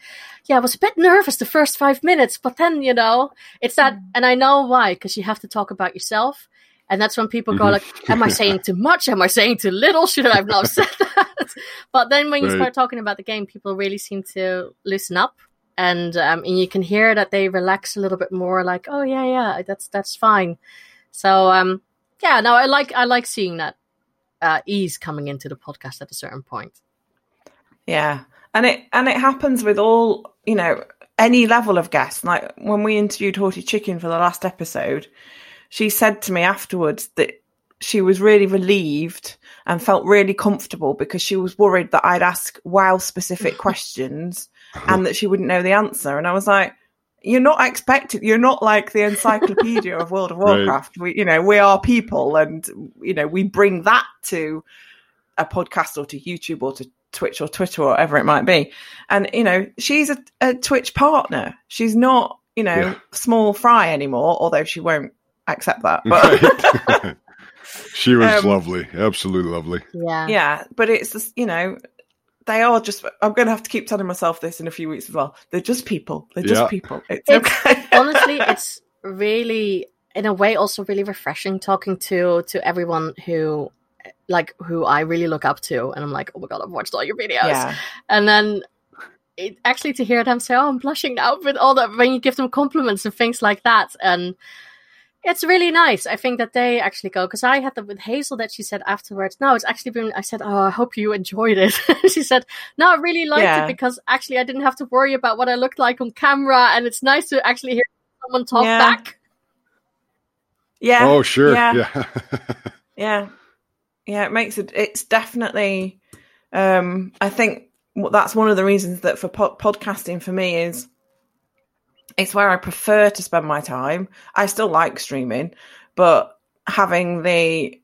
"Yeah, I was a bit nervous the first five minutes, but then you know, it's that." Mm. And I know why, because you have to talk about yourself, and that's when people go Mhm. like, "Am I saying too much? Am I saying too little? Should I have not said that?" But then when you Right. start talking about the game, people really seem to loosen up. And um, and you can hear that they relax a little bit more, like, oh yeah, yeah, that's that's fine. So um, yeah, no, I like I like seeing that uh, ease coming into the podcast at a certain point. Yeah, and it and it happens with all you know any level of guest. Like when we interviewed Haughty Chicken for the last episode, she said to me afterwards that she was really relieved and felt really comfortable because she was worried that I'd ask WoW specific questions and that she wouldn't know the answer. And I was like, "You're not expected. You're not like the encyclopedia of World of Right. Warcraft. We, you know, we are people, and you know, we bring that to a podcast or to YouTube or to Twitch or Twitter or whatever it might be. And, you know, she's a, a Twitch partner. She's not, you know, Yeah. small fry anymore, although she won't accept that. But Right. she was Um, lovely, absolutely lovely. Yeah. yeah, but it's just, you know, they are just, I'm going to have to keep telling myself this in a few weeks as well. They're just people. They're just Yeah. people. It's, It's- okay. Honestly, it's really, in a way, also really refreshing talking to to everyone who like who I really look up to, and I'm like, oh my god, I've watched all your videos, Yeah. and then it, actually to hear them say, "Oh, I'm blushing now," with all that when you give them compliments and things like that, and it's really nice. I think that they actually go because I had that with Hazel that she said afterwards. No, it's actually been. I said, "Oh, I hope you enjoyed it." she said, "No, I really liked Yeah. it because actually I didn't have to worry about what I looked like on camera, and it's nice to actually hear someone talk Yeah. back." Yeah. Oh, sure. Yeah. Yeah. Yeah. Yeah, it makes it it's definitely um I think that's one of the reasons that for po- podcasting for me is it's where I prefer to spend my time. I still like streaming, but having the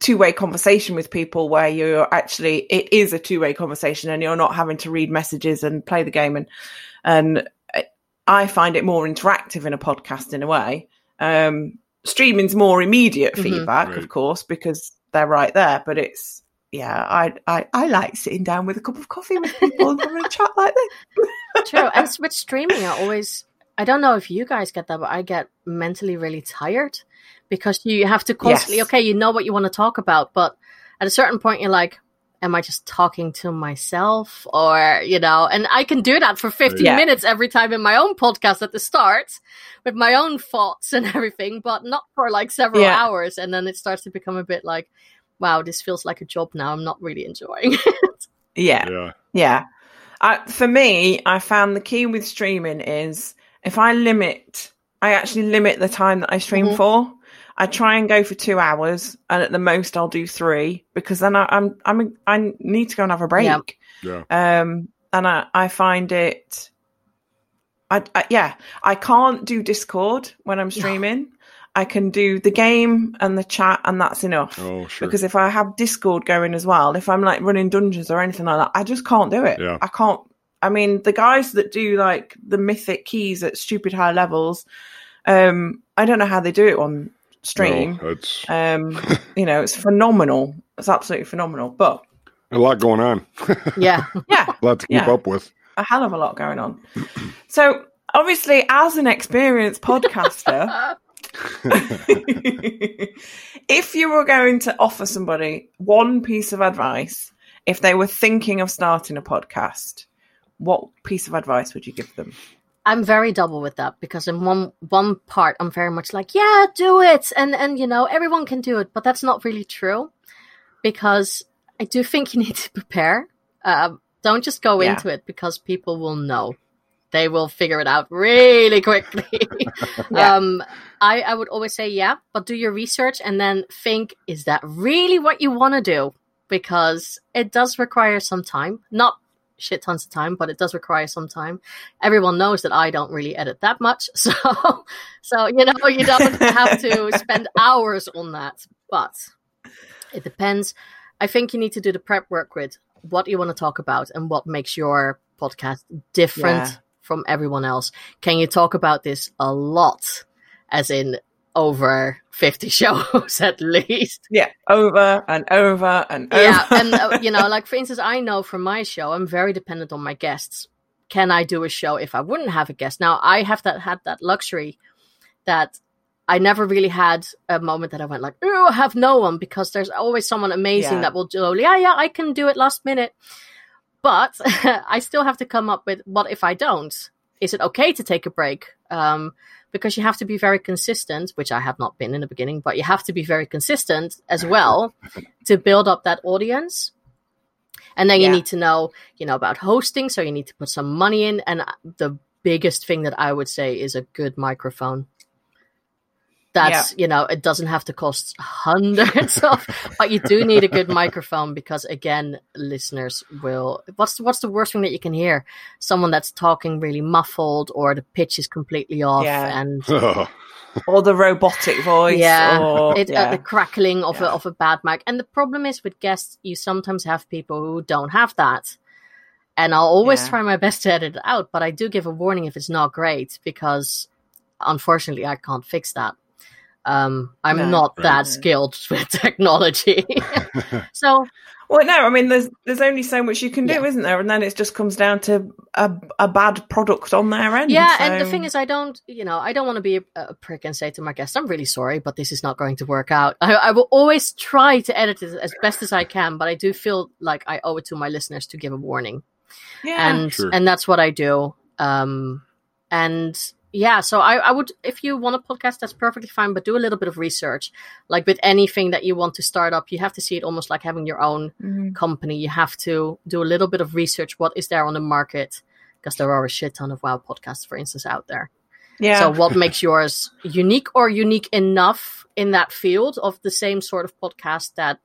two-way conversation with people where you're actually it is a two-way conversation and you're not having to read messages and play the game and and I find it more interactive in a podcast in a way. Um streaming's more immediate Mhm. feedback, Right. of course, because they're right there. But it's yeah, I I I like sitting down with a cup of coffee with people and having a chat like this. True. And with streaming, I always, I don't know if you guys get that, but I get mentally really tired because you have to constantly, Yes. okay, you know what you want to talk about, but at a certain point, you're like, am I just talking to myself? Or, you know, and I can do that for 15 Yeah. minutes every time in my own podcast at the start with my own thoughts and everything, but not for like several Yeah. hours. And then it starts to become a bit like, wow, this feels like a job now. I'm not really enjoying Yeah, yeah. yeah. I, for me, I found the key with streaming is if I limit, I actually limit the time that I stream Mhm. for. I try and go for two hours, and at the most, I'll do three because then I, I'm I'm I need to go and have a break. Yeah. Yeah. um and i i find it I, I yeah i can't do discord when i'm streaming i can do the game and the chat and that's enough Oh, sure. because if i have discord going as well if i'm like running dungeons or anything like that i just can't do it Yeah. i can't i mean the guys that do like the mythic keys at stupid high levels um i don't know how they do it on stream No, it's um you know it's phenomenal it's absolutely phenomenal but a lot going on. yeah. yeah a lot to keep Yeah. up with. a hell of a lot going on. So, obviously, as an experienced podcaster, if you were going to offer somebody one piece of advice, if they were thinking of starting a podcast, what piece of advice would you give them? I'm very double with that because in one one part I'm very much like, yeah, do it, and and you know everyone can do it, but that's not really true because I do think you need to prepare. Um, don't just go Yeah. into it because people will know. They will figure it out really quickly. Yeah. um, I, I would always say, yeah, but do your research and then think, is that really what you want to do? Because it does require some time. Not shit tons of time, but it does require some time. Everyone knows that I don't really edit that much, so so you know you don't have to spend hours on that. But it depends. I think you need to do the prep work with what you want to talk about and what makes your podcast different Yeah. from everyone else. Can you talk about this a lot, as in over 50 shows at least? Yeah, over and over and over. Yeah, and uh, you know, like for instance, I know from my show, I'm very dependent on my guests. Can I do a show if I wouldn't have a guest? Now, I have that had that luxury that I never really had a moment that I went like, "Oh, I have no one," because there's always someone amazing Yeah. that will do. Yeah, yeah, I can do it last minute, but I still have to come up with what if I don't? Is it okay to take a break? Um, because you have to be very consistent, which I have not been in the beginning, but you have to be very consistent as well to build up that audience. And then you Yeah. need to know, you know, about hosting. So you need to put some money in. And uh, the biggest thing that I would say is a good microphone. That's, you know, it doesn't have to cost hundreds of, but you do need a good microphone because again, listeners will, what's, what's the worst thing that you can hear? Someone that's talking really muffled or the pitch is completely off Yeah. and or the robotic voice. yeah, or, it, uh, the crackling of Yeah. a of a bad mic. And the problem is with guests, you sometimes have people who don't have that. And I'll always Yeah. try my best to edit it out, but I do give a warning if it's not great because unfortunately I can't fix that. Um, I'm No. not Right. that skilled with technology. so Well, no, I mean, there's there's only so much you can do, Yeah. isn't there? And then it just comes down to a, a bad product on their end. Yeah, and the thing is, I don't, you know, I don't want to be a, a prick and say to my guest, "I'm really sorry, but this is not going to work out." I, I will always try to edit it as best as I can, but I do feel like I owe it to my listeners to give a warning, yeah, and Sure. and that's what I do. Um, and yeah, so I, I would, if you want a podcast, that's perfectly fine, but do a little bit of research. Like with anything that you want to start up, you have to see it almost like having your own Mhm. company. You have to do a little bit of research. What is there on the market? Because there are a shit ton of wild podcasts, for instance, out there. yeah. So, what makes yours unique or unique enough in that field of the same sort of podcast that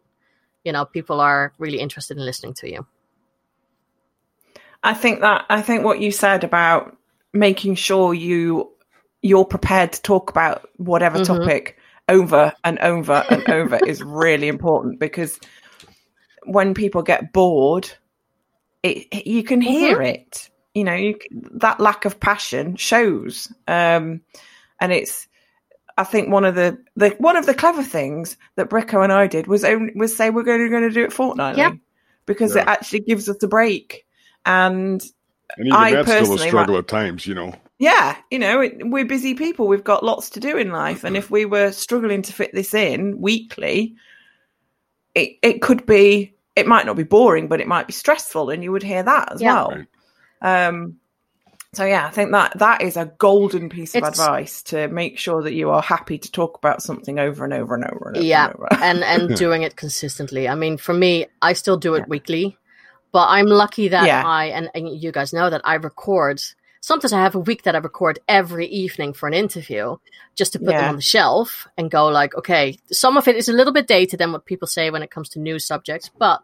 you know people are really interested in listening to you? I think that I think what you said about making sure you you're prepared to talk about whatever Mhm. topic over and over and over is really important because when people get bored, it you can hear it. You know, you, that lack of passion shows, um, and it's. I think one of the, the one of the clever things that Bricko and I did was only, was say we're going to going to do it fortnightly Yep. because Yeah. it actually gives us a break and And even I that's still a personally struggle ra- at times, you know. yeah, you know, it, we're busy people. We've got lots to do in life, and if we were struggling to fit this in weekly, it it could be. It might not be boring, but it might be stressful, and you would hear that as Yeah. well. Um, so yeah, I think that that is a golden piece of It's- advice to make sure that you are happy to talk about something over and over and over and over. Yeah, and, over. and and doing it consistently. I mean, for me, I still do it weekly, but I'm lucky that Yeah. I and, and you guys know that I record. Sometimes I have a week that I record every evening for an interview, just to put them on the shelf and go like, okay, some of it is a little bit dated than what people say when it comes to news subjects, but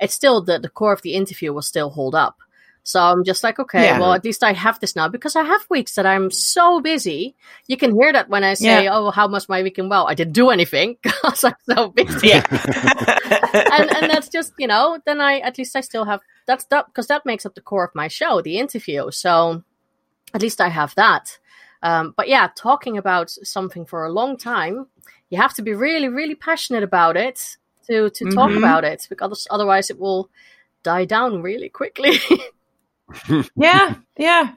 it's still the the core of the interview will still hold up. So I'm just like, okay, Yeah. well, at least I have this now because I have weeks that I'm so busy. You can hear that when I say, Yeah. oh, how much my weekend? Well, I didn't do anything because I'm so busy. yeah, and and that's just you know then I at least I still have that's that because that makes up the core of my show, the interview. So at least I have that. Um, but yeah, talking about something for a long time, you have to be really, really passionate about it to to talk Mhm. about it because otherwise it will die down really quickly. yeah, yeah,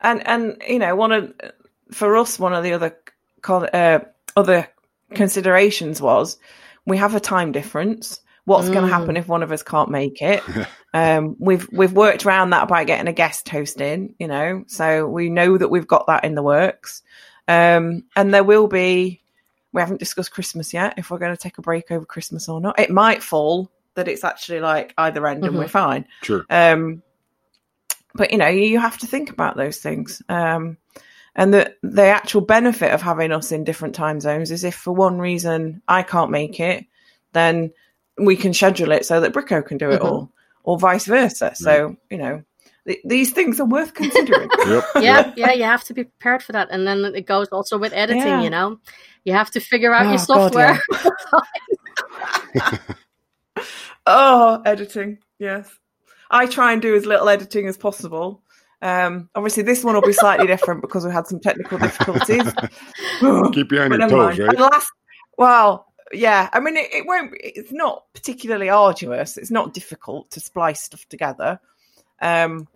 and and you know one of for us one of the other uh, other considerations was we have a time difference. What's going Mm. to happen if one of us can't make it? um, we've we've worked around that by getting a guest host in, you know, so we know that we've got that in the works. Um, and there will be. We haven't discussed Christmas yet. If we're going to take a break over Christmas or not, it might fall that it's actually like either end, and Mhm. we're fine. Sure. Um, but you know, you have to think about those things. Um, and the the actual benefit of having us in different time zones is if for one reason I can't make it, then we can schedule it so that Bricko can do it Mhm. all, or vice versa. So you know, th- these things are worth considering. Yep. yeah, yeah, you have to be prepared for that. And then it goes also with editing, Yeah. you know. You have to figure out your Oh, God, software. oh, editing, yes. I try and do as little editing as possible. Um, obviously, this one will be slightly different because we had some technical difficulties. Keep you on your toes, right? Last, well, yeah. I mean, it, it won't. It's not particularly arduous. It's not difficult to splice stuff together. Um,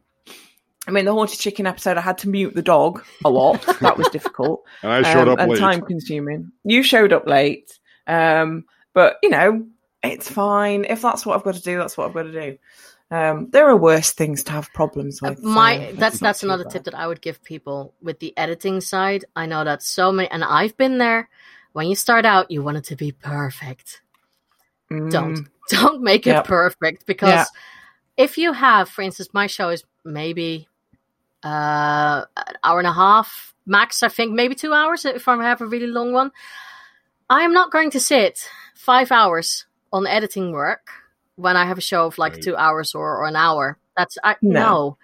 I mean, the haunted chicken episode, I had to mute the dog a lot. that was difficult And I showed um, up and late. time consuming. You showed up late, um, but you know it's fine. If that's what I've got to do, that's what I've got to do. Um, there are worse things to have problems with. Uh, my it's that's that's another bad. tip that I would give people with the editing side. I know that so many, and I've been there. When you start out, you want it to be perfect. Mm, Don't don't make it perfect because Yeah. if you have, for instance, my show is maybe uh, an hour and a half max. I think maybe two hours if I have a really long one. I am not going to sit five hours on editing work when I have a show of like Right. two hours or, or an hour. That's I, No. no.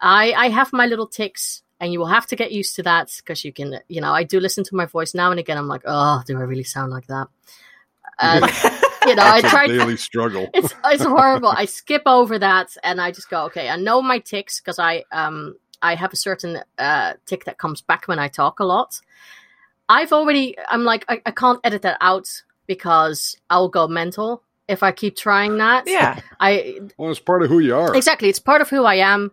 I I have my little ticks, and you will have to get used to that because you can, you know, I do listen to my voice now and again. I'm like, oh, do I really sound like that? And you know, I try a daily struggle. It's it's horrible. I skip over that and I just go, okay. I know my ticks because I um I have a certain uh tick that comes back when I talk a lot. I've already. I'm like, I, I can't edit that out because I'll go mental if I keep trying that. Yeah. I Well, it's part of who you are. exactly. It's part of who I am.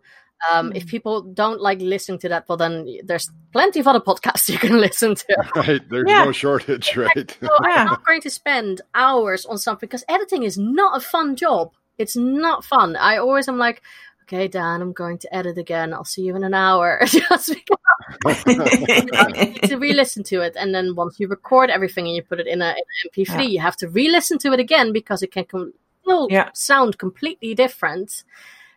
Um. If people don't like listening to that, well, then there's plenty of other podcasts you can listen to. Right. There's Yeah. no shortage, right? So I'm not going to spend hours on something because editing is not a fun job. It's not fun. I always am like, okay, Dan, I'm going to edit again. I'll see you in an hour. Just because you need to re-listen to it, and then once you record everything and you put it in a in an MP3, Yeah. you have to re-listen to it again because it can com- still Yeah. sound completely different.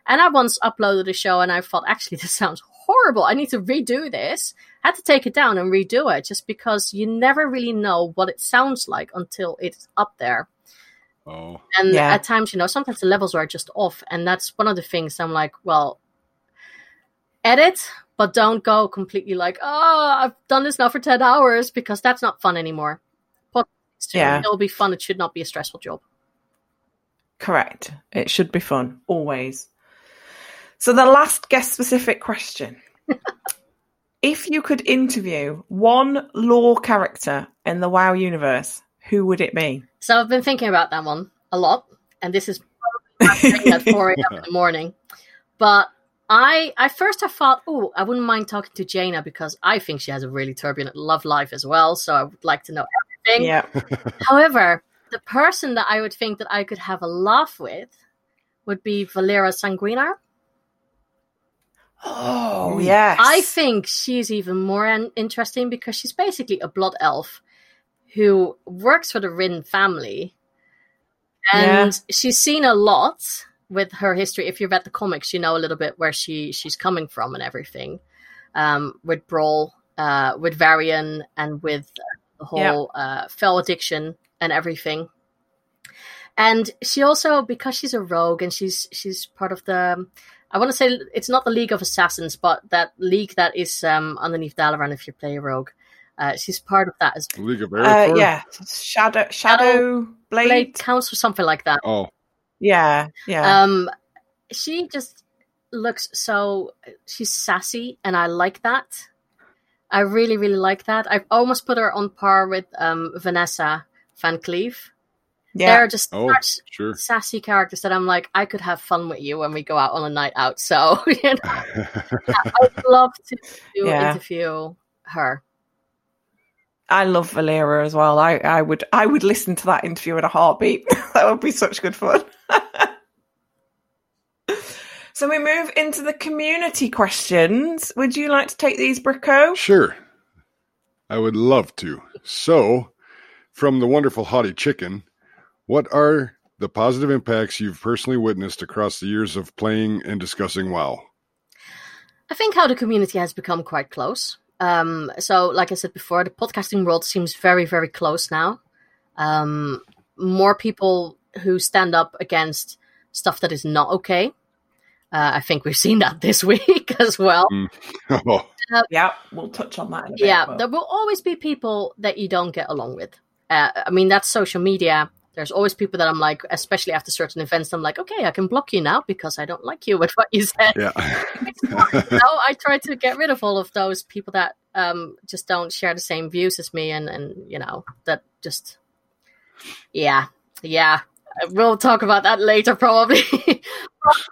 And I once uploaded a show and I thought, actually, this sounds horrible. I need to redo this. I had to take it down and redo it just because you never really know what it sounds like until it's up there. Oh, And Yeah. at times, you know, sometimes the levels are just off. And that's one of the things I'm like, well, edit, but don't go completely like, oh, I've done this now for 10 hours because that's not fun anymore. Podcast, Yeah. It'll be fun. It should not be a stressful job. Correct. It should be fun, always. So, the last guest specific question If you could interview one lore character in the WoW universe, who would it be? So I've been thinking about that one a lot, and this is I'm doing it at 4 a.m. in the morning. But I, I first I thought, oh, I wouldn't mind talking to Jaina because I think she has a really turbulent love life as well. So I would like to know everything. Yeah. However, the person that I would think that I could have a laugh with would be Valeera Sanguinar. Oh, mm. yes. I think she's even more an- interesting because she's basically a blood elf who works for the Wrynn family. And she's seen a lot with her history. If you've read the comics, you know a little bit where she she's coming from and everything. Um, with Broll, uh, with Varian, and with the whole uh, fel addiction and everything. And she also, because she's a rogue and she's she's part of the I want to say it's not the League of Assassins, but that league that is um, underneath Dalaran if you play a rogue. Uh, she's part of that as League of Uh, yeah. Shadow, Shadow Blade. Blade Council, something like that. Oh, Yeah. Yeah. Um, she just looks so she's sassy, and I like that. I really, really like that. I've almost put her on par with um, Vanessa VanCleef. yeah. They're just oh, such sure. sassy characters that I'm like, I could have fun with you when we go out on a night out. So you know, I'd love to, to Yeah. interview her. I love Valeera as well. I, I would I would listen to that interview in a heartbeat. that would be such good fun. so we move into the community questions. Would you like to take these, Bricko? Sure. I would love to. So, from the wonderful Haughty Chicken, what are the positive impacts you've personally witnessed across the years of playing and discussing WoW? I think how the community has become quite close. Um, so, like I said before, the podcasting world seems very, very close now. Um, more people who stand up against stuff that is not okay. Uh, I think we've seen that this week as well. Oh, Yeah, we'll touch on that in a bit. yeah, but- there will always be people that you don't get along with. Uh, I mean, that's social media. There's always people that I'm like, especially after certain events, I'm like, okay, I can block you now because I don't like you with what you said. yeah. no, I try to get rid of all of those people that um, just don't share the same views as me, and and you know that just, yeah, yeah. We'll talk about that later, probably.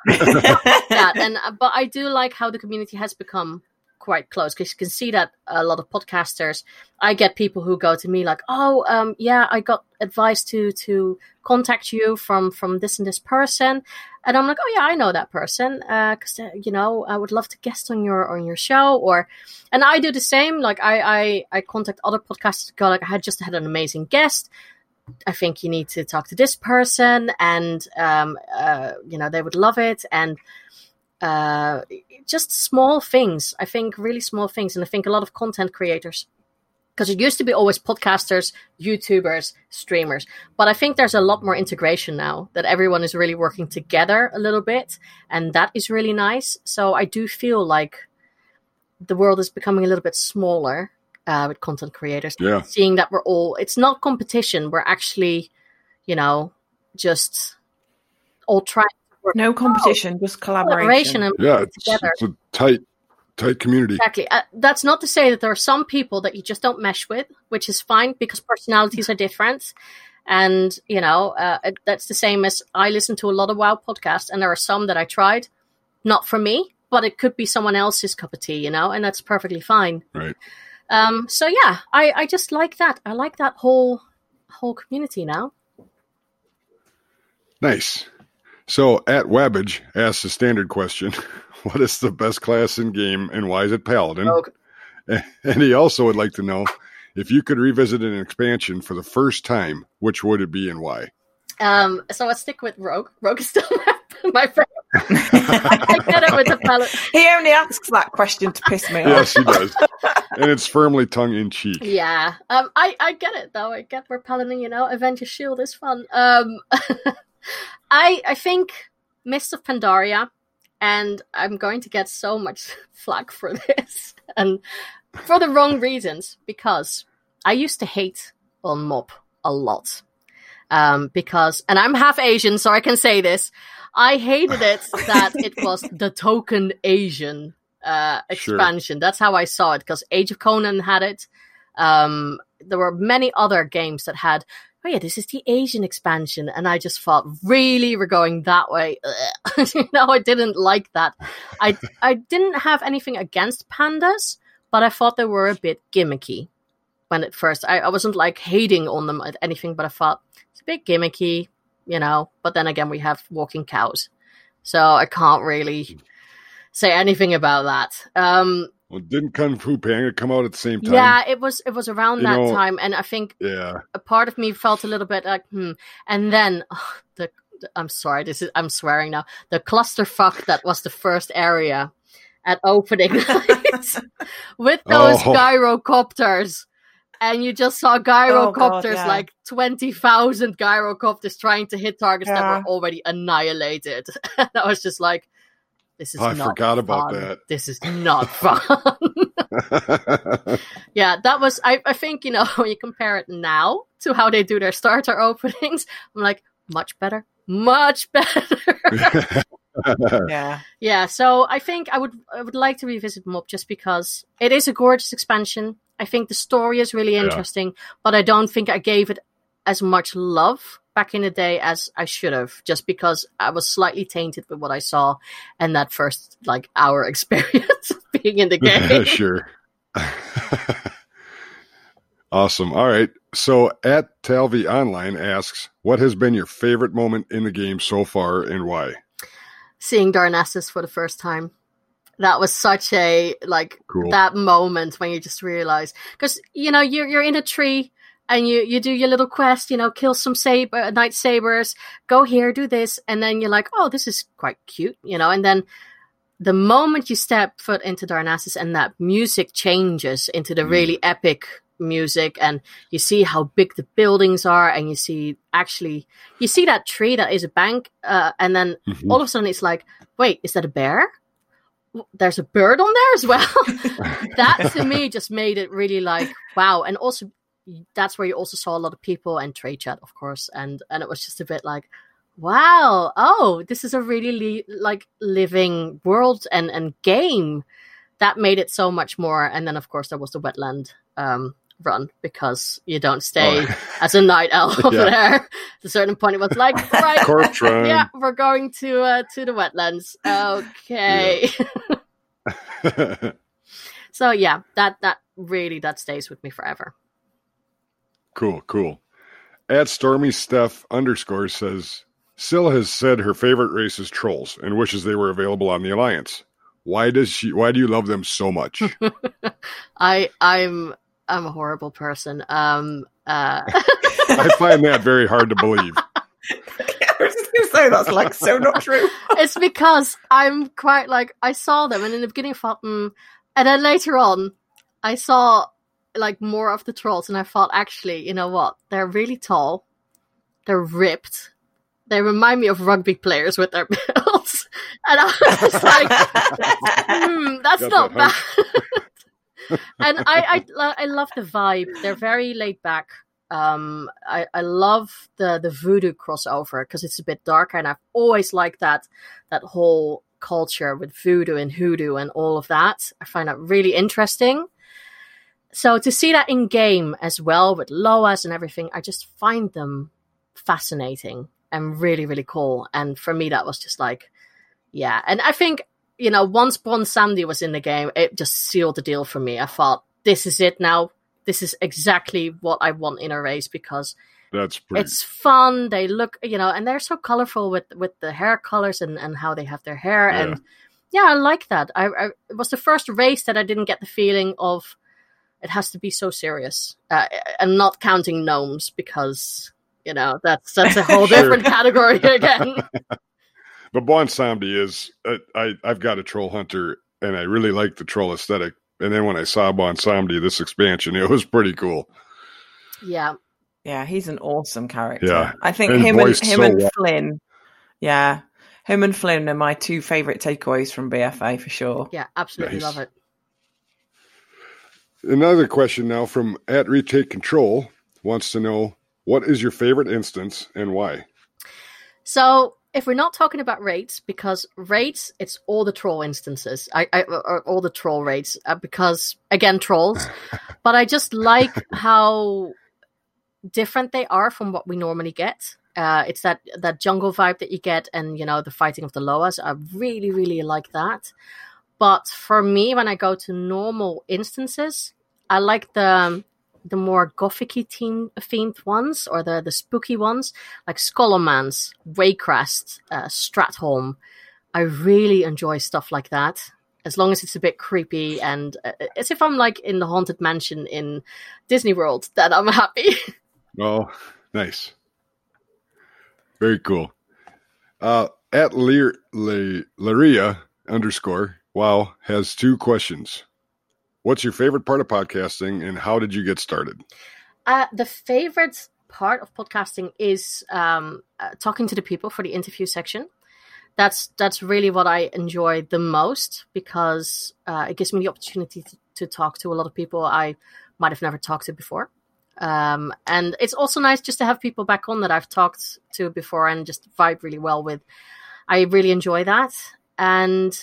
and uh, but I do like how the community has become quite close because you can see that a lot of podcasters. I get people who go to me like, "Oh, um, yeah, I got advice to to contact you from from this and this person," and I'm like, "Oh yeah, I know that person because uh, you know I would love to guest on your on your show." Or, and I do the same. Like I I, I contact other podcasters. Go like, I had just had an amazing guest. I think you need to talk to this person, and um, uh, you know they would love it, and uh, just small things. I think really small things, and I think a lot of content creators, because it used to be always podcasters, YouTubers, streamers, but I think there's a lot more integration now that everyone is really working together a little bit, and that is really nice. So I do feel like the world is becoming a little bit smaller uh, with content creators Yeah. seeing that we're all it's not competition we're actually you know just all trying no competition, just collaboration collaboration. and Yeah. It's, it's a tight, tight community. exactly uh, that's not to say that there are some people that you just don't mesh with which is fine because personalities are different And you know, uh, it, that's the same as I listen to a lot of WoW podcasts, and there are some that I tried, not for me, but it could be someone else's cup of tea, you know, and that's perfectly fine. Right. Um, so yeah, I, I just like that. I like that whole whole community now. Nice. So at Wabbage asks the standard question: What is the best class in game, and why is it Paladin? Rogue. And he also would like to know if you could revisit an expansion for the first time, which would it be and why? Um, so I stick with Rogue. Rogue is still my favorite. I get it with the palette. He only asks that question to piss me off. Yes, he does. and it's firmly tongue in cheek. Yeah, um, I I get it though. I get where Paladin, you know, Avenger Shield is fun. Um, I I think Mist of Pandaria, and I'm going to get so much flack for this, and for the wrong reasons because I used to hate on MoP a lot. Um, because, and I'm half Asian, so I can say this. I hated it that it was the token Asian uh, Sure. expansion. That's how I saw it because Age of Conan had it. Um, there were many other games that had, oh yeah, this is the Asian expansion, and I just thought, really, we're going that way. You know, I didn't like that. I I didn't have anything against pandas, but I thought they were a bit gimmicky when at first. I, I wasn't like hating on them at anything, but I thought it's a bit gimmicky, you know. But then again, we have walking cows, so I can't really say anything about that. Um, Well, didn't Kung Fu Panda come out at the same time? yeah, it was it was around You that know- time, and I think Yeah. a part of me felt a little bit like hmm. And then ugh, the I'm sorry, this is I'm swearing now. The clusterfuck that was the first area at opening night with those Oh. gyrocopters. And you just saw gyrocopters, yeah. like 20,000 gyrocopters trying to hit targets that were already annihilated. and I was just like, this is oh, I not forgot about that. This is not fun. yeah, that was. I, I think you know when you compare it now to how they do their starter openings, I'm like much better, much better. Yeah. yeah, so I think I would I would like to revisit MoP just because it is a gorgeous expansion. I think the story is really Yeah. interesting, but I don't think I gave it as much love back in the day as I should have, just because I was slightly tainted with what I saw and that first like hour experience of being in the game. sure. awesome. All right. So at Talvi Online asks, what has been your favorite moment in the game so far and why? seeing Darnassus for the first time. That was such a like Cool. that moment when you just realize because you know you're you're in a tree and you you do your little quest, you know, kill some saber night sabers, go here, do this, and then you're like, oh, this is quite cute, you know, and then the moment you step foot into Darnassus and that music changes into the really epic music and you see how big the buildings are and you see actually you see that tree that is a bank uh, and then Mhm. all of a sudden it's like wait is that a bear? There's a bird on there as well? That to me just made it really like wow and also that's where you also saw a lot of people and trade chat of course and and it was just a bit like wow oh this is a really li- like living world and and game that made it so much more. And then of course there was the wetland um run because you don't stay Oh. as a night elf over there. At a certain point it was like right yeah we're going to uh to the wetlands. Okay. So yeah that that really that stays with me forever cool, cool. At Stormy Steph underscore says, Syl has said her favorite race is trolls and wishes they were available on the Alliance. Why does she why do you love them so much? i i'm i'm a horrible person um uh I find that very hard to believe. I was just going to say that's like so not true. it's because I'm quite like I saw them and in the beginning I thought, mm, and then later on I saw like more of the trolls and I thought actually, you know what? They're really tall, they're ripped, they remind me of rugby players with their builds, and I was just like, hmm, that's Got not that bad. and I, I I love the vibe. They're very laid back. Um, I, I love the the voodoo crossover because it's a bit darker, and I've always liked that that whole culture with voodoo and hoodoo and all of that. I find that really interesting. So to see that in game as well with Loas and everything, I just find them fascinating and really, really cool. And for me, that was just like, yeah. And I think, you know, once Bwonsamdi was in the game, it just sealed the deal for me. I thought, this is it now. This is exactly what I want in a race because That's pretty. it's fun. They look, you know, and they're so colorful with with the hair colors and and how they have their hair. Yeah. And yeah, I like that. I, I it was the first race that I didn't get the feeling of it has to be so serious, uh, and not counting gnomes because you know that's that's a whole Sure. different category again. But Bwonsamdi is uh, I I've got a troll hunter and I really like the troll aesthetic. And then when I saw Bwonsamdi this expansion, it was pretty cool. yeah, Yeah, he's an awesome character. Yeah, I think and him and him so and well. Flynn. Yeah, him and Flynn are my two favorite takeaways from BFA for sure. yeah, absolutely Nice. love it. Another question now from at retake control wants to know what is your favorite instance and why? So if we're not talking about raids, because raids, it's all the troll instances, I, I or all the troll raids, uh, because again trolls. but I just like how different they are from what we normally get. Uh, it's that that jungle vibe that you get, and you know the fighting of the Loas. I really, really like that. But for me, when I go to normal instances, I like the the more gothicy theme, themed ones or the the spooky ones like Scholomance, Waycrest, uh, Stratholme. I really enjoy stuff like that. As long as it's a bit creepy and uh, as if I'm like in the haunted mansion in Disney World, then I'm happy. Oh, nice. Very cool. Uh, at Lear, Le, Laria underscore wow has two questions. What's your favorite part of podcasting and how did you get started? Uh, the favorite part of podcasting is um, uh, talking to the people for the interview section. That's that's really what I enjoy the most because uh, it gives me the opportunity to, to talk to a lot of people I might have never talked to before. Um, and it's also nice just to have people back on that I've talked to before and just vibe really well with. I really enjoy that, and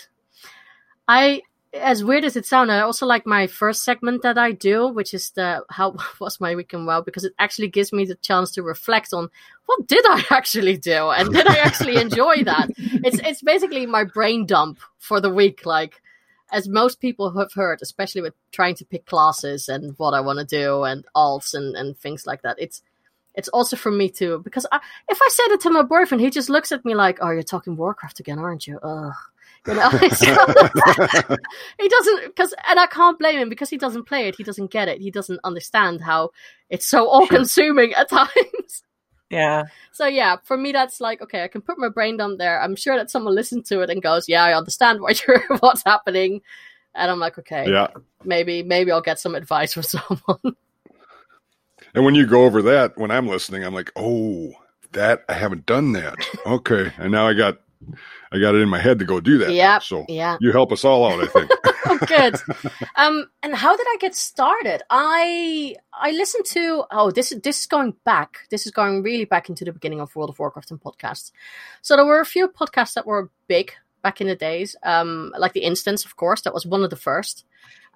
I as weird as it sounds, I also like my first segment that I do, which is the how was my weekend well, because it actually gives me the chance to reflect on what did I actually do and did I actually enjoy that. It's it's basically my brain dump for the week, like as most people have heard, especially with trying to pick classes and what I want to do and alts and, and things like that. It's it's also for me too because I, if I say that to my boyfriend, he just looks at me like, "Oh, you're talking Warcraft again, aren't you?" Ugh. You know, he doesn't because, and I can't blame him because he doesn't play it. He doesn't get it. He doesn't understand how it's so all-consuming at times. Yeah, So yeah, for me that's like okay, I can put my brain down there. I'm sure that someone listens to it and goes, "Yeah, I understand what you're what's happening," and I'm like, okay, Yeah. maybe maybe I'll get some advice from someone. And when you go over that, when I'm listening, I'm like, oh, that I haven't done that. Okay. And now I got I got it in my head to go do that. Yeah. So yeah. you help us all out, I think. oh, good. Um, and how did I get started? I I listened to oh this is this is going back. This is going really back into the beginning of World of Warcraft and podcasts. So there were a few podcasts that were big back in the days, um, like the Instance, of course, that was one of the first.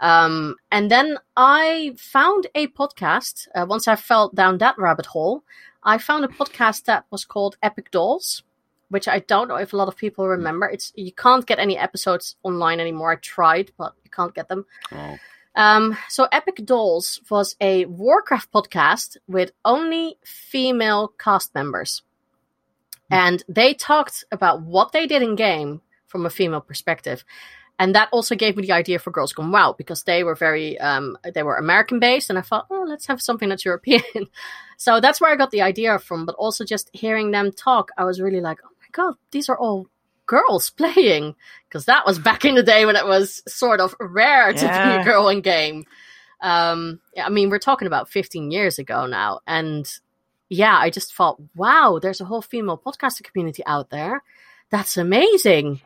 Um, and then I found a podcast. Uh, once I fell down that rabbit hole, I found a podcast that was called Epic Dolls which I don't know if a lot of people remember. It's you can't get any episodes online anymore. I tried, but you can't get them. Oh. Um, so Epic Dolls was a Warcraft podcast with only female cast members, and they talked about what they did in game from a female perspective. And that also gave me the idea for Girls Gone Wow because they were very, um, they were American based, and I thought, oh, let's have something that's European. so that's where I got the idea from. But also just hearing them talk, I was really like, god, these are all girls playing because that was back in the day when it was sort of rare to be a girl in game. Um, I mean, we're talking about 15 years ago now, and yeah, I just thought, wow, there's a whole female podcaster community out there. That's amazing.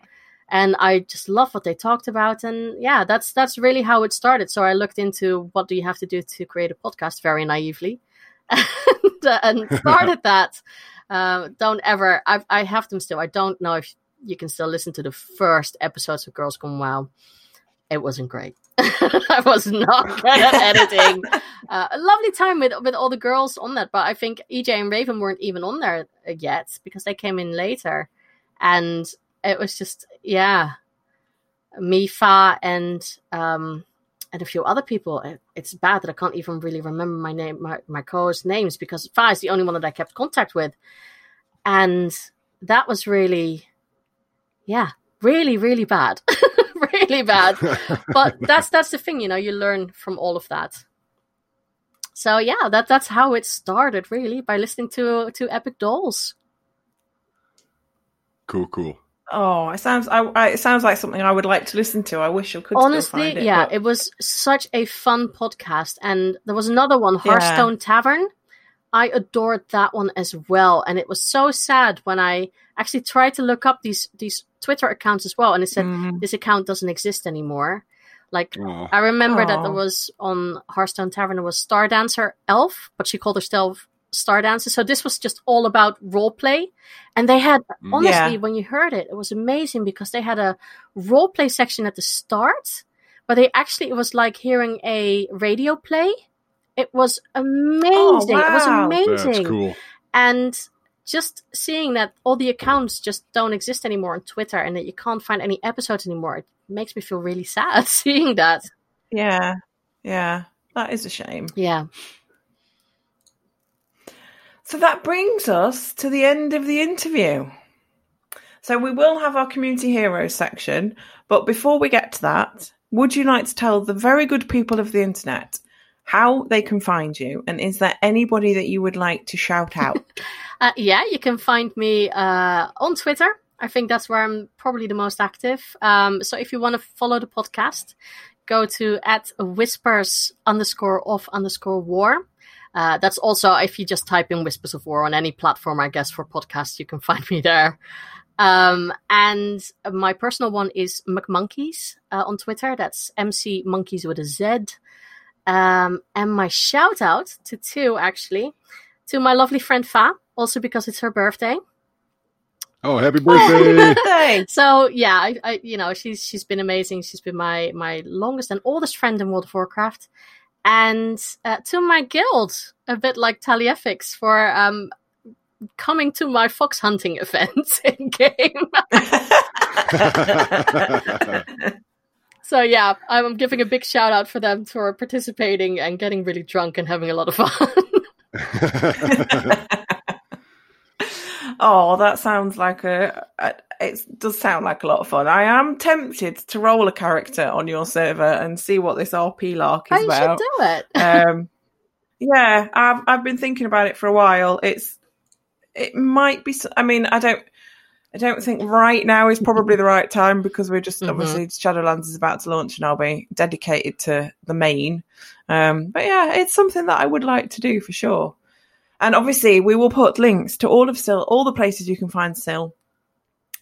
And I just love what they talked about, and yeah, that's that's really how it started. So I looked into what do you have to do to create a podcast very naively, and, uh, and started that. Um, don't ever. I I have them still. I don't know if you can still listen to the first episodes of Girls Gone Wow. It wasn't great. I was not good at editing. Uh, a lovely time with with all the girls on that, but I think EJ and Raven weren't even on there yet because they came in later, and it was just yeah, Mifa and um, and a few other people. Uh, it's bad that I can't even really remember my name, my, my co-host names because Fa is the only one that I kept contact with, and that was really, yeah, really, really bad, really bad. But that's that's the thing, you know, you learn from all of that. So yeah, that that's how it started, really, by listening to to Epic Dolls. Cool, cool. Oh, it sounds I, I, it sounds like something I would like to listen to. I wish I could. still Honestly, find it, yeah, but- it was such a fun podcast. And there was another one, Hearthstone Tavern. I adored that one as well. And it was so sad when I actually tried to look up these these Twitter accounts as well, and it said Mm. this account doesn't exist anymore. Like Oh, I remember that there was on Hearthstone Tavern there was Star Dancer Elf, but she called herself Star Dancer. So this was just all about role play. And they had Mm. honestly, Yeah. when you heard it, it was amazing because they had a role play section at the start, but they actually it was like hearing a radio play. It was amazing. It was Oh, amazing. that's cool. And just seeing that all the accounts just don't exist anymore on Twitter and that you can't find any episodes anymore, it makes me feel really sad seeing that. yeah, yeah, that is a shame. Yeah. So that brings us to the end of the interview. So we will have our community heroes section, but before we get to that, would you like to tell the very good people of the internet how they can find you, and is there anybody that you would like to shout out? Uh, yeah, you can find me uh, on Twitter. I think that's where I'm probably the most active. Um, so if you want to follow the podcast, go to at whispers underscore of underscore war. Uh, that's also if you just type in Whispers of War on any platform, I guess, for podcasts, you can find me there. Um, and my personal one is McMonkeys uh, on Twitter. That's MC Monkeys with a Z. Um, and my shout out to two actually to my lovely friend Fa, also because it's her birthday. Oh, happy birthday! Birthday! So yeah, I, I you know she's she's been amazing. She's been my my longest and oldest friend in World of Warcraft, and uh, to my guild, a bit like Taliefix for um coming to my fox hunting event in game. so yeah, I'm giving a big shout out for them for participating and getting really drunk and having a lot of fun. oh, that sounds like a, a. It does sound like a lot of fun. I am tempted to roll a character on your server and see what this RP lark is I should do it. um, yeah, I've I've been thinking about it for a while. It's it might be. I mean, I don't. I don't think right now is probably the right time because we're just Mhm. obviously Shadowlands is about to launch and I'll be dedicated to the main. Um, but yeah, it's something that I would like to do for sure. And obviously, we will put links to all of Sil, all the places you can find Sil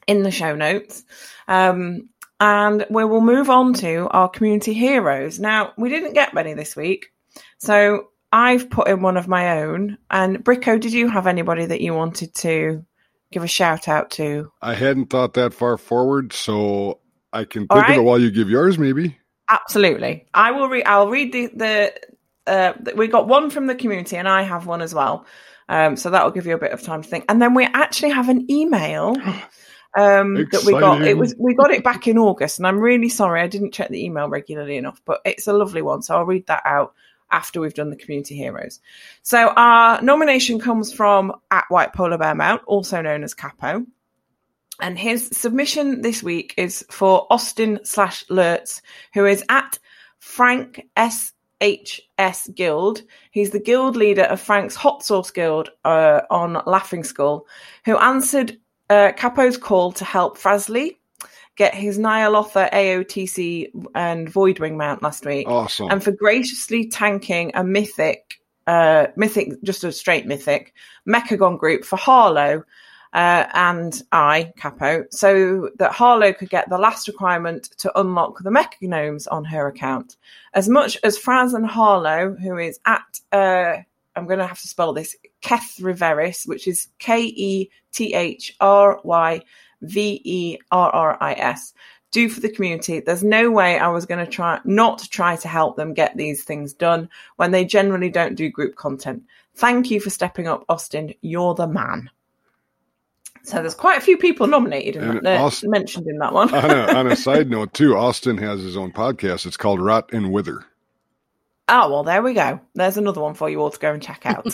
in the show notes. Um, and we will move on to our community heroes. Now, we didn't get many this week, so I've put in one of my own. And Bricko, did you have anybody that you wanted to give a shout out to? I hadn't thought that far forward, so I can think All of it while you give yours, maybe. Absolutely. I will read. I'll read the the. Uh, we got one from the community, and I have one as well. Um, so that will give you a bit of time to think. And then we actually have an email um, that we got. It was we got it back in August, and I'm really sorry I didn't check the email regularly enough. But it's a lovely one, so I'll read that out after we've done the community heroes. So our nomination comes from at White Polar Bear Mount, also known as Capo. And his submission this week is for Austin slash Lurtz, who is at Frank SHS Guild. He's the guild leader of Frank's Hot Sauce Guild uh, on Laughing Skull, who answered Capo's call to help Frasley get his Ny'alotha AOTC and Voidwing mount last week Awesome. and for graciously tanking a mythic, uh, mythic, just a straight mythic Mechagon group for Harlow uh, and I, Capo, so that Harlow could get the last requirement to unlock the Mecha Gnomes on her account. As much as Fraz and Harlow, who is at, uh, I'm going to have to spell this, Kethryverris, which is K E T H R Y V E R R I S, do for the community. There's no way I was going to try not to try to help them get these things done when they generally don't do group content. Thank you for stepping up, Austin. You're the man. So there's quite a few people nominated in that, uh, Austin- mentioned in that one. on, a, on a side note, too, Austin has his own podcast. It's called Rot and Wither. Oh, well, there we go. There's another one for you all to go and check out.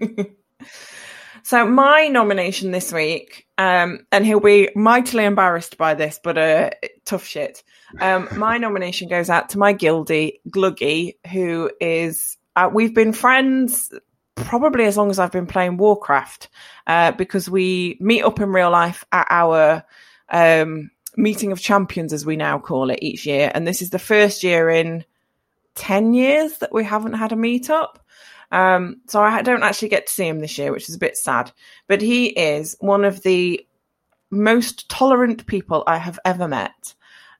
so, my nomination this week, um, and he'll be mightily embarrassed by this, but uh, tough shit. Um, my nomination goes out to my guildie, Gluggy, who is, uh, we've been friends probably as long as I've been playing Warcraft, uh, because we meet up in real life at our um, meeting of champions, as we now call it, each year. And this is the first year in 10 years that we haven't had a meetup. Um, so I don't actually get to see him this year, which is a bit sad. But he is one of the most tolerant people I have ever met.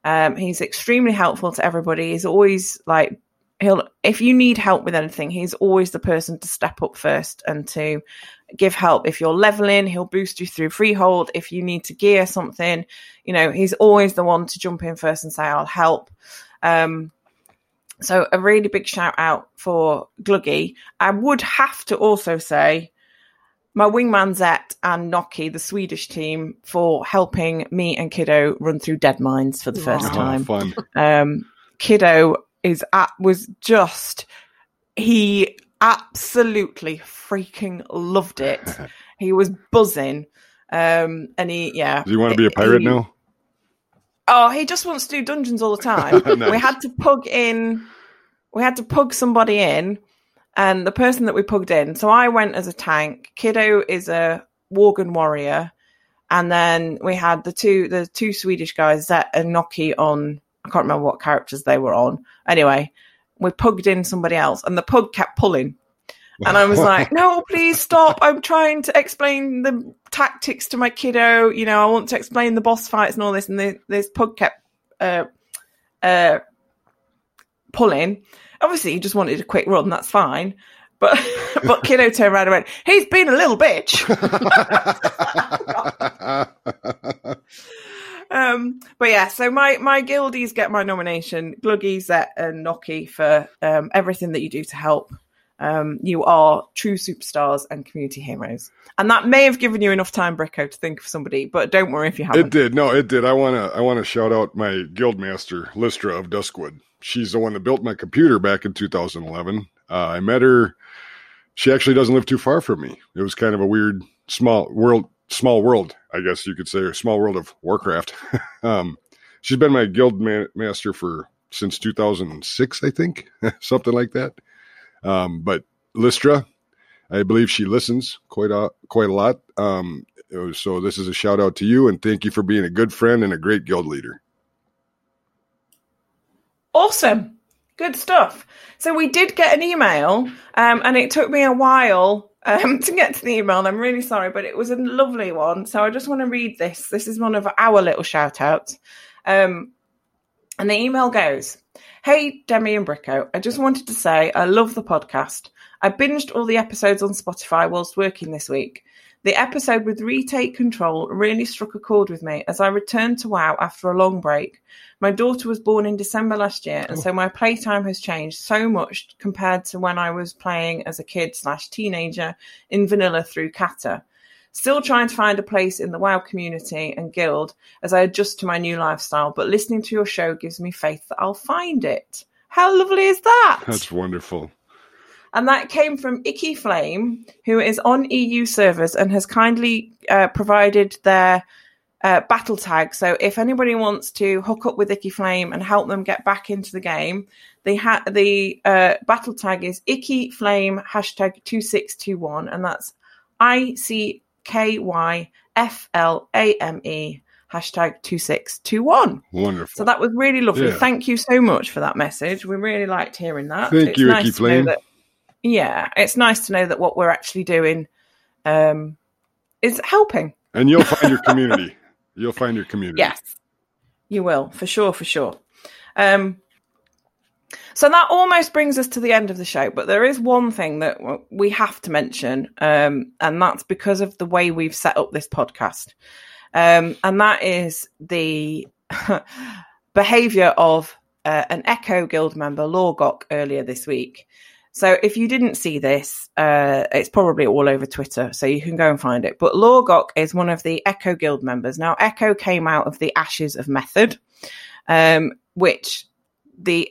Um, he's extremely helpful to everybody. He's always like, he'll, if you need help with anything, he's always the person to step up first and to give help. If you're leveling, he'll boost you through freehold. If you need to gear something, you know, he's always the one to jump in first and say, I'll help. Um, so a really big shout out for Gluggy. I would have to also say my wingman Zet and Noki, the Swedish team, for helping me and Kiddo run through Deadmines for the first Oh, time. fun. Um, Kiddo is at was just he absolutely freaking loved it. he was buzzing. Um, and he yeah. Do you want to be a pirate he- now? Oh, he just wants to do dungeons all the time. We had to pug in, we had to pug somebody in, and the person that we pugged in. So I went as a tank. Kiddo is a Worgen warrior, and then we had the two the two Swedish guys, Zet and Noki, on. I can't remember what characters they were on. Anyway, we pugged in somebody else, and the pug kept pulling. And I was like, no, please stop. I'm trying to explain the tactics to my kiddo. You know, I want to explain the boss fights and all this. And the, this pug kept uh, uh, pulling. Obviously, he just wanted a quick run. That's fine. But but kiddo turned around and went, he's been a little bitch. um, but yeah, so my my guildies get my nomination. Gluggy, Zet, and Noki for um, everything that you do to help. Um, you are true superstars and community heroes, and that may have given you enough time, Bricko, to think of somebody. But don't worry if you haven't. It did. No, it did. I want to. I want to shout out my guildmaster, Lystra of Duskwood. She's the one that built my computer back in 2011. Uh, I met her. She actually doesn't live too far from me. It was kind of a weird small world, small world, I guess you could say, or small world of Warcraft. um, she's been my guild ma- master for since 2006, I think, something like that. Um, but Lystra, I believe she listens quite a quite a lot. Um, so this is a shout out to you and thank you for being a good friend and a great guild leader. Awesome. Good stuff. So we did get an email, um, and it took me a while um, to get to the email, I'm really sorry, but it was a lovely one. So I just want to read this. This is one of our little shout outs. Um, and the email goes Hey, Demi and Bricko, I just wanted to say I love the podcast. I binged all the episodes on Spotify whilst working this week. The episode with Retake Control really struck a chord with me as I returned to WoW after a long break. My daughter was born in December last year, and oh. so my playtime has changed so much compared to when I was playing as a kid slash teenager in vanilla through Cata. Still trying to find a place in the WoW community and guild as I adjust to my new lifestyle, but listening to your show gives me faith that I'll find it. How lovely is that? That's wonderful. And that came from Icky Flame, who is on EU servers and has kindly uh, provided their uh, battle tag. So if anybody wants to hook up with Icky Flame and help them get back into the game, they ha- the uh, battle tag is Icky Flame hashtag 2621, and that's I C K Y F L A M E hashtag 2621. Wonderful. So that was really lovely. Yeah. Thank you so much for that message. We really liked hearing that. Thank it's you, nice Icky to know Flame. that- yeah, it's nice to know that what we're actually doing um, is helping. and you'll find your community. You'll find your community. Yes, you will for sure, for sure. Um, so that almost brings us to the end of the show, but there is one thing that we have to mention, um, and that's because of the way we've set up this podcast, um, and that is the behavior of uh, an Echo Guild member, Lorgok, earlier this week. So if you didn't see this, uh, it's probably all over Twitter, so you can go and find it. But Lorgok is one of the Echo Guild members. Now, Echo came out of the ashes of Method, um, which the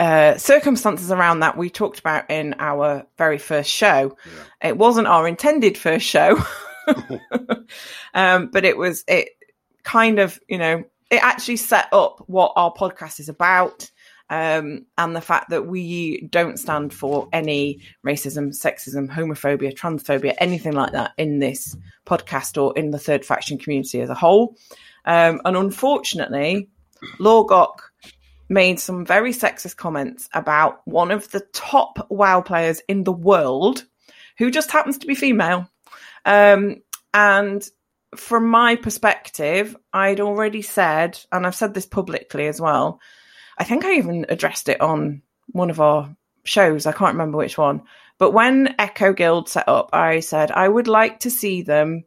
uh, circumstances around that we talked about in our very first show. Yeah. It wasn't our intended first show, um, but it was it kind of you know it actually set up what our podcast is about. Um, and the fact that we don't stand for any racism, sexism, homophobia, transphobia, anything like that in this podcast or in the third faction community as a whole. Um, and unfortunately, Lorgok made some very sexist comments about one of the top WoW players in the world, who just happens to be female. Um, and from my perspective, I'd already said, and I've said this publicly as well. I think I even addressed it on one of our shows. I can't remember which one. But when Echo Guild set up, I said I would like to see them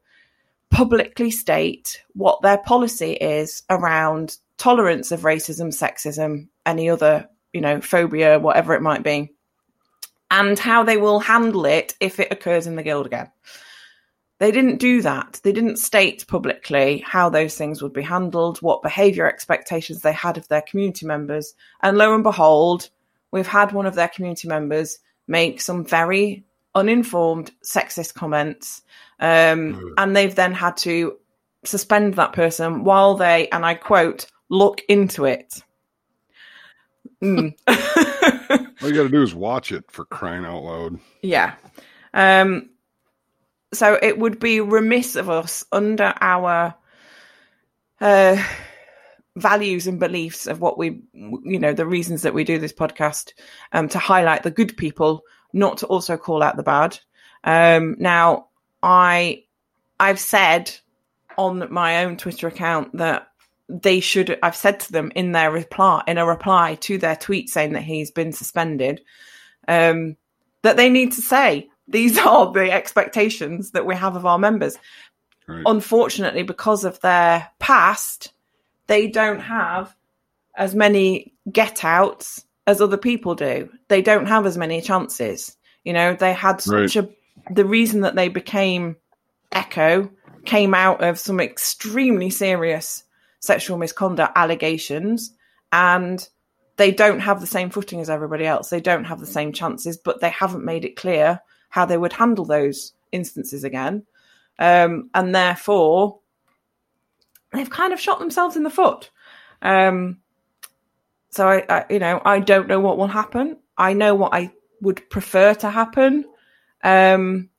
publicly state what their policy is around tolerance of racism, sexism, any other, you know, phobia, whatever it might be, and how they will handle it if it occurs in the guild again. They didn't do that. They didn't state publicly how those things would be handled, what behavior expectations they had of their community members. And lo and behold, we've had one of their community members make some very uninformed sexist comments. Um, and they've then had to suspend that person while they, and I quote, look into it. Mm. All you got to do is watch it for crying out loud. Yeah. Um, so it would be remiss of us under our uh, values and beliefs of what we, you know, the reasons that we do this podcast, um, to highlight the good people, not to also call out the bad. Um, now, I, I've said on my own Twitter account that they should. I've said to them in their reply, in a reply to their tweet saying that he's been suspended, um, that they need to say these are the expectations that we have of our members. Right. Unfortunately, because of their past, they don't have as many get outs as other people do. They don't have as many chances. You know, they had such a the reason that they became Echo came out of some extremely serious sexual misconduct allegations and they don't have the same footing as everybody else. They don't have the same chances, but they haven't made it clear how they would handle those instances again. Um, and therefore, they've kind of shot themselves in the foot. Um, so I, I, you know, I don't know what will happen. I know what I would prefer to happen, um,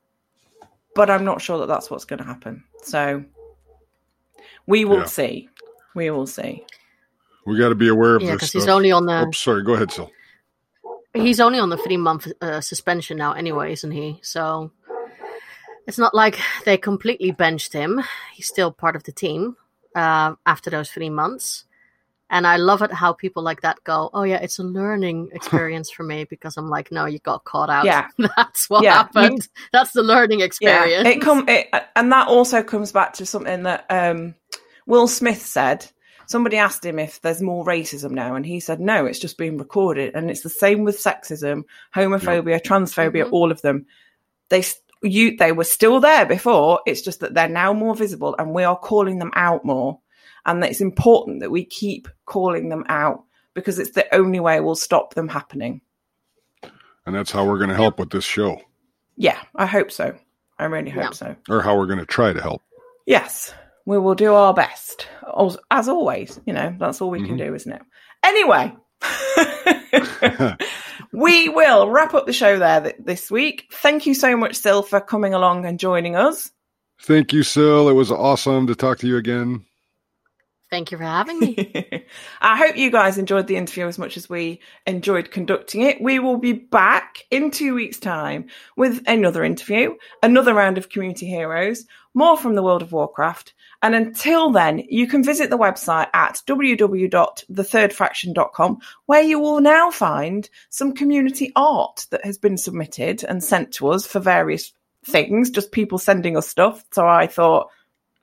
but I'm not sure that that's what's going to happen. So we will Yeah. see. We will see. We got to be aware of Yeah, this. because he's only on the Oops, sorry. Go ahead, Sil. he's only on the three month uh, suspension now, anyway, isn't he? So it's not like they completely benched him. He's still part of the team uh, after those three months. And I love it how people like that go, oh, yeah, it's a learning experience for me because I'm like, no, you got caught out. Yeah. That's what Yeah, happened. That's the learning experience. Yeah, it come it, and that also comes back to something that um, Will Smith said. Somebody asked him if there's more racism now, and he said no, it's just being recorded, and it's the same with sexism, homophobia, transphobia, Mhm. all of them. They you they were still there before. It's just that they're now more visible, and we are calling them out more. And that it's important that we keep calling them out because it's the only way we'll stop them happening. And that's how we're going to help with this show, Yeah, I hope so. I really hope Yeah. so. or how we're going to try to help. Yes, we will do our best. As, as always, you know, that's all we can Mhm. do, isn't it? Anyway, we will wrap up the show there th- this week. Thank you so much, Sil, for coming along and joining us. Thank you, Sil. It was awesome to talk to you again. Thank you for having me. I hope you guys enjoyed the interview as much as we enjoyed conducting it. We will be back in two weeks' time with another interview, another round of community heroes, more from the world of Warcraft. And until then, you can visit the website at www.thethirdfaction.com, where you will now find some community art that has been submitted and sent to us for various things, just people sending us stuff. So I thought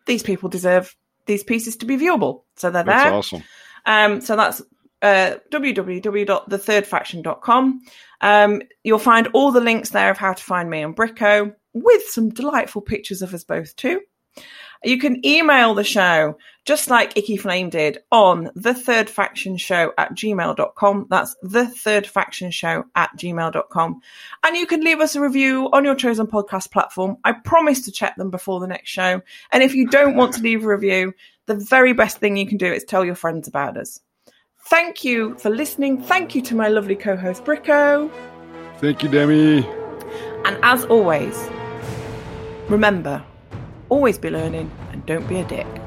these people deserve these pieces to be viewable. So they're That's there. awesome. Um, so that's uh, www.thethirdfaction.com. Um, you'll find all the links there of how to find me and Bricko with some delightful pictures of us both too. You can email the show just like Icky Flame did on the third faction show at gmail.com. That's the third faction show at gmail.com. And you can leave us a review on your chosen podcast platform. I promise to check them before the next show. And if you don't want to leave a review, the very best thing you can do is tell your friends about us. Thank you for listening. Thank you to my lovely co host, Bricko. Thank you, Demi. And as always, remember always be learning and don't be a dick.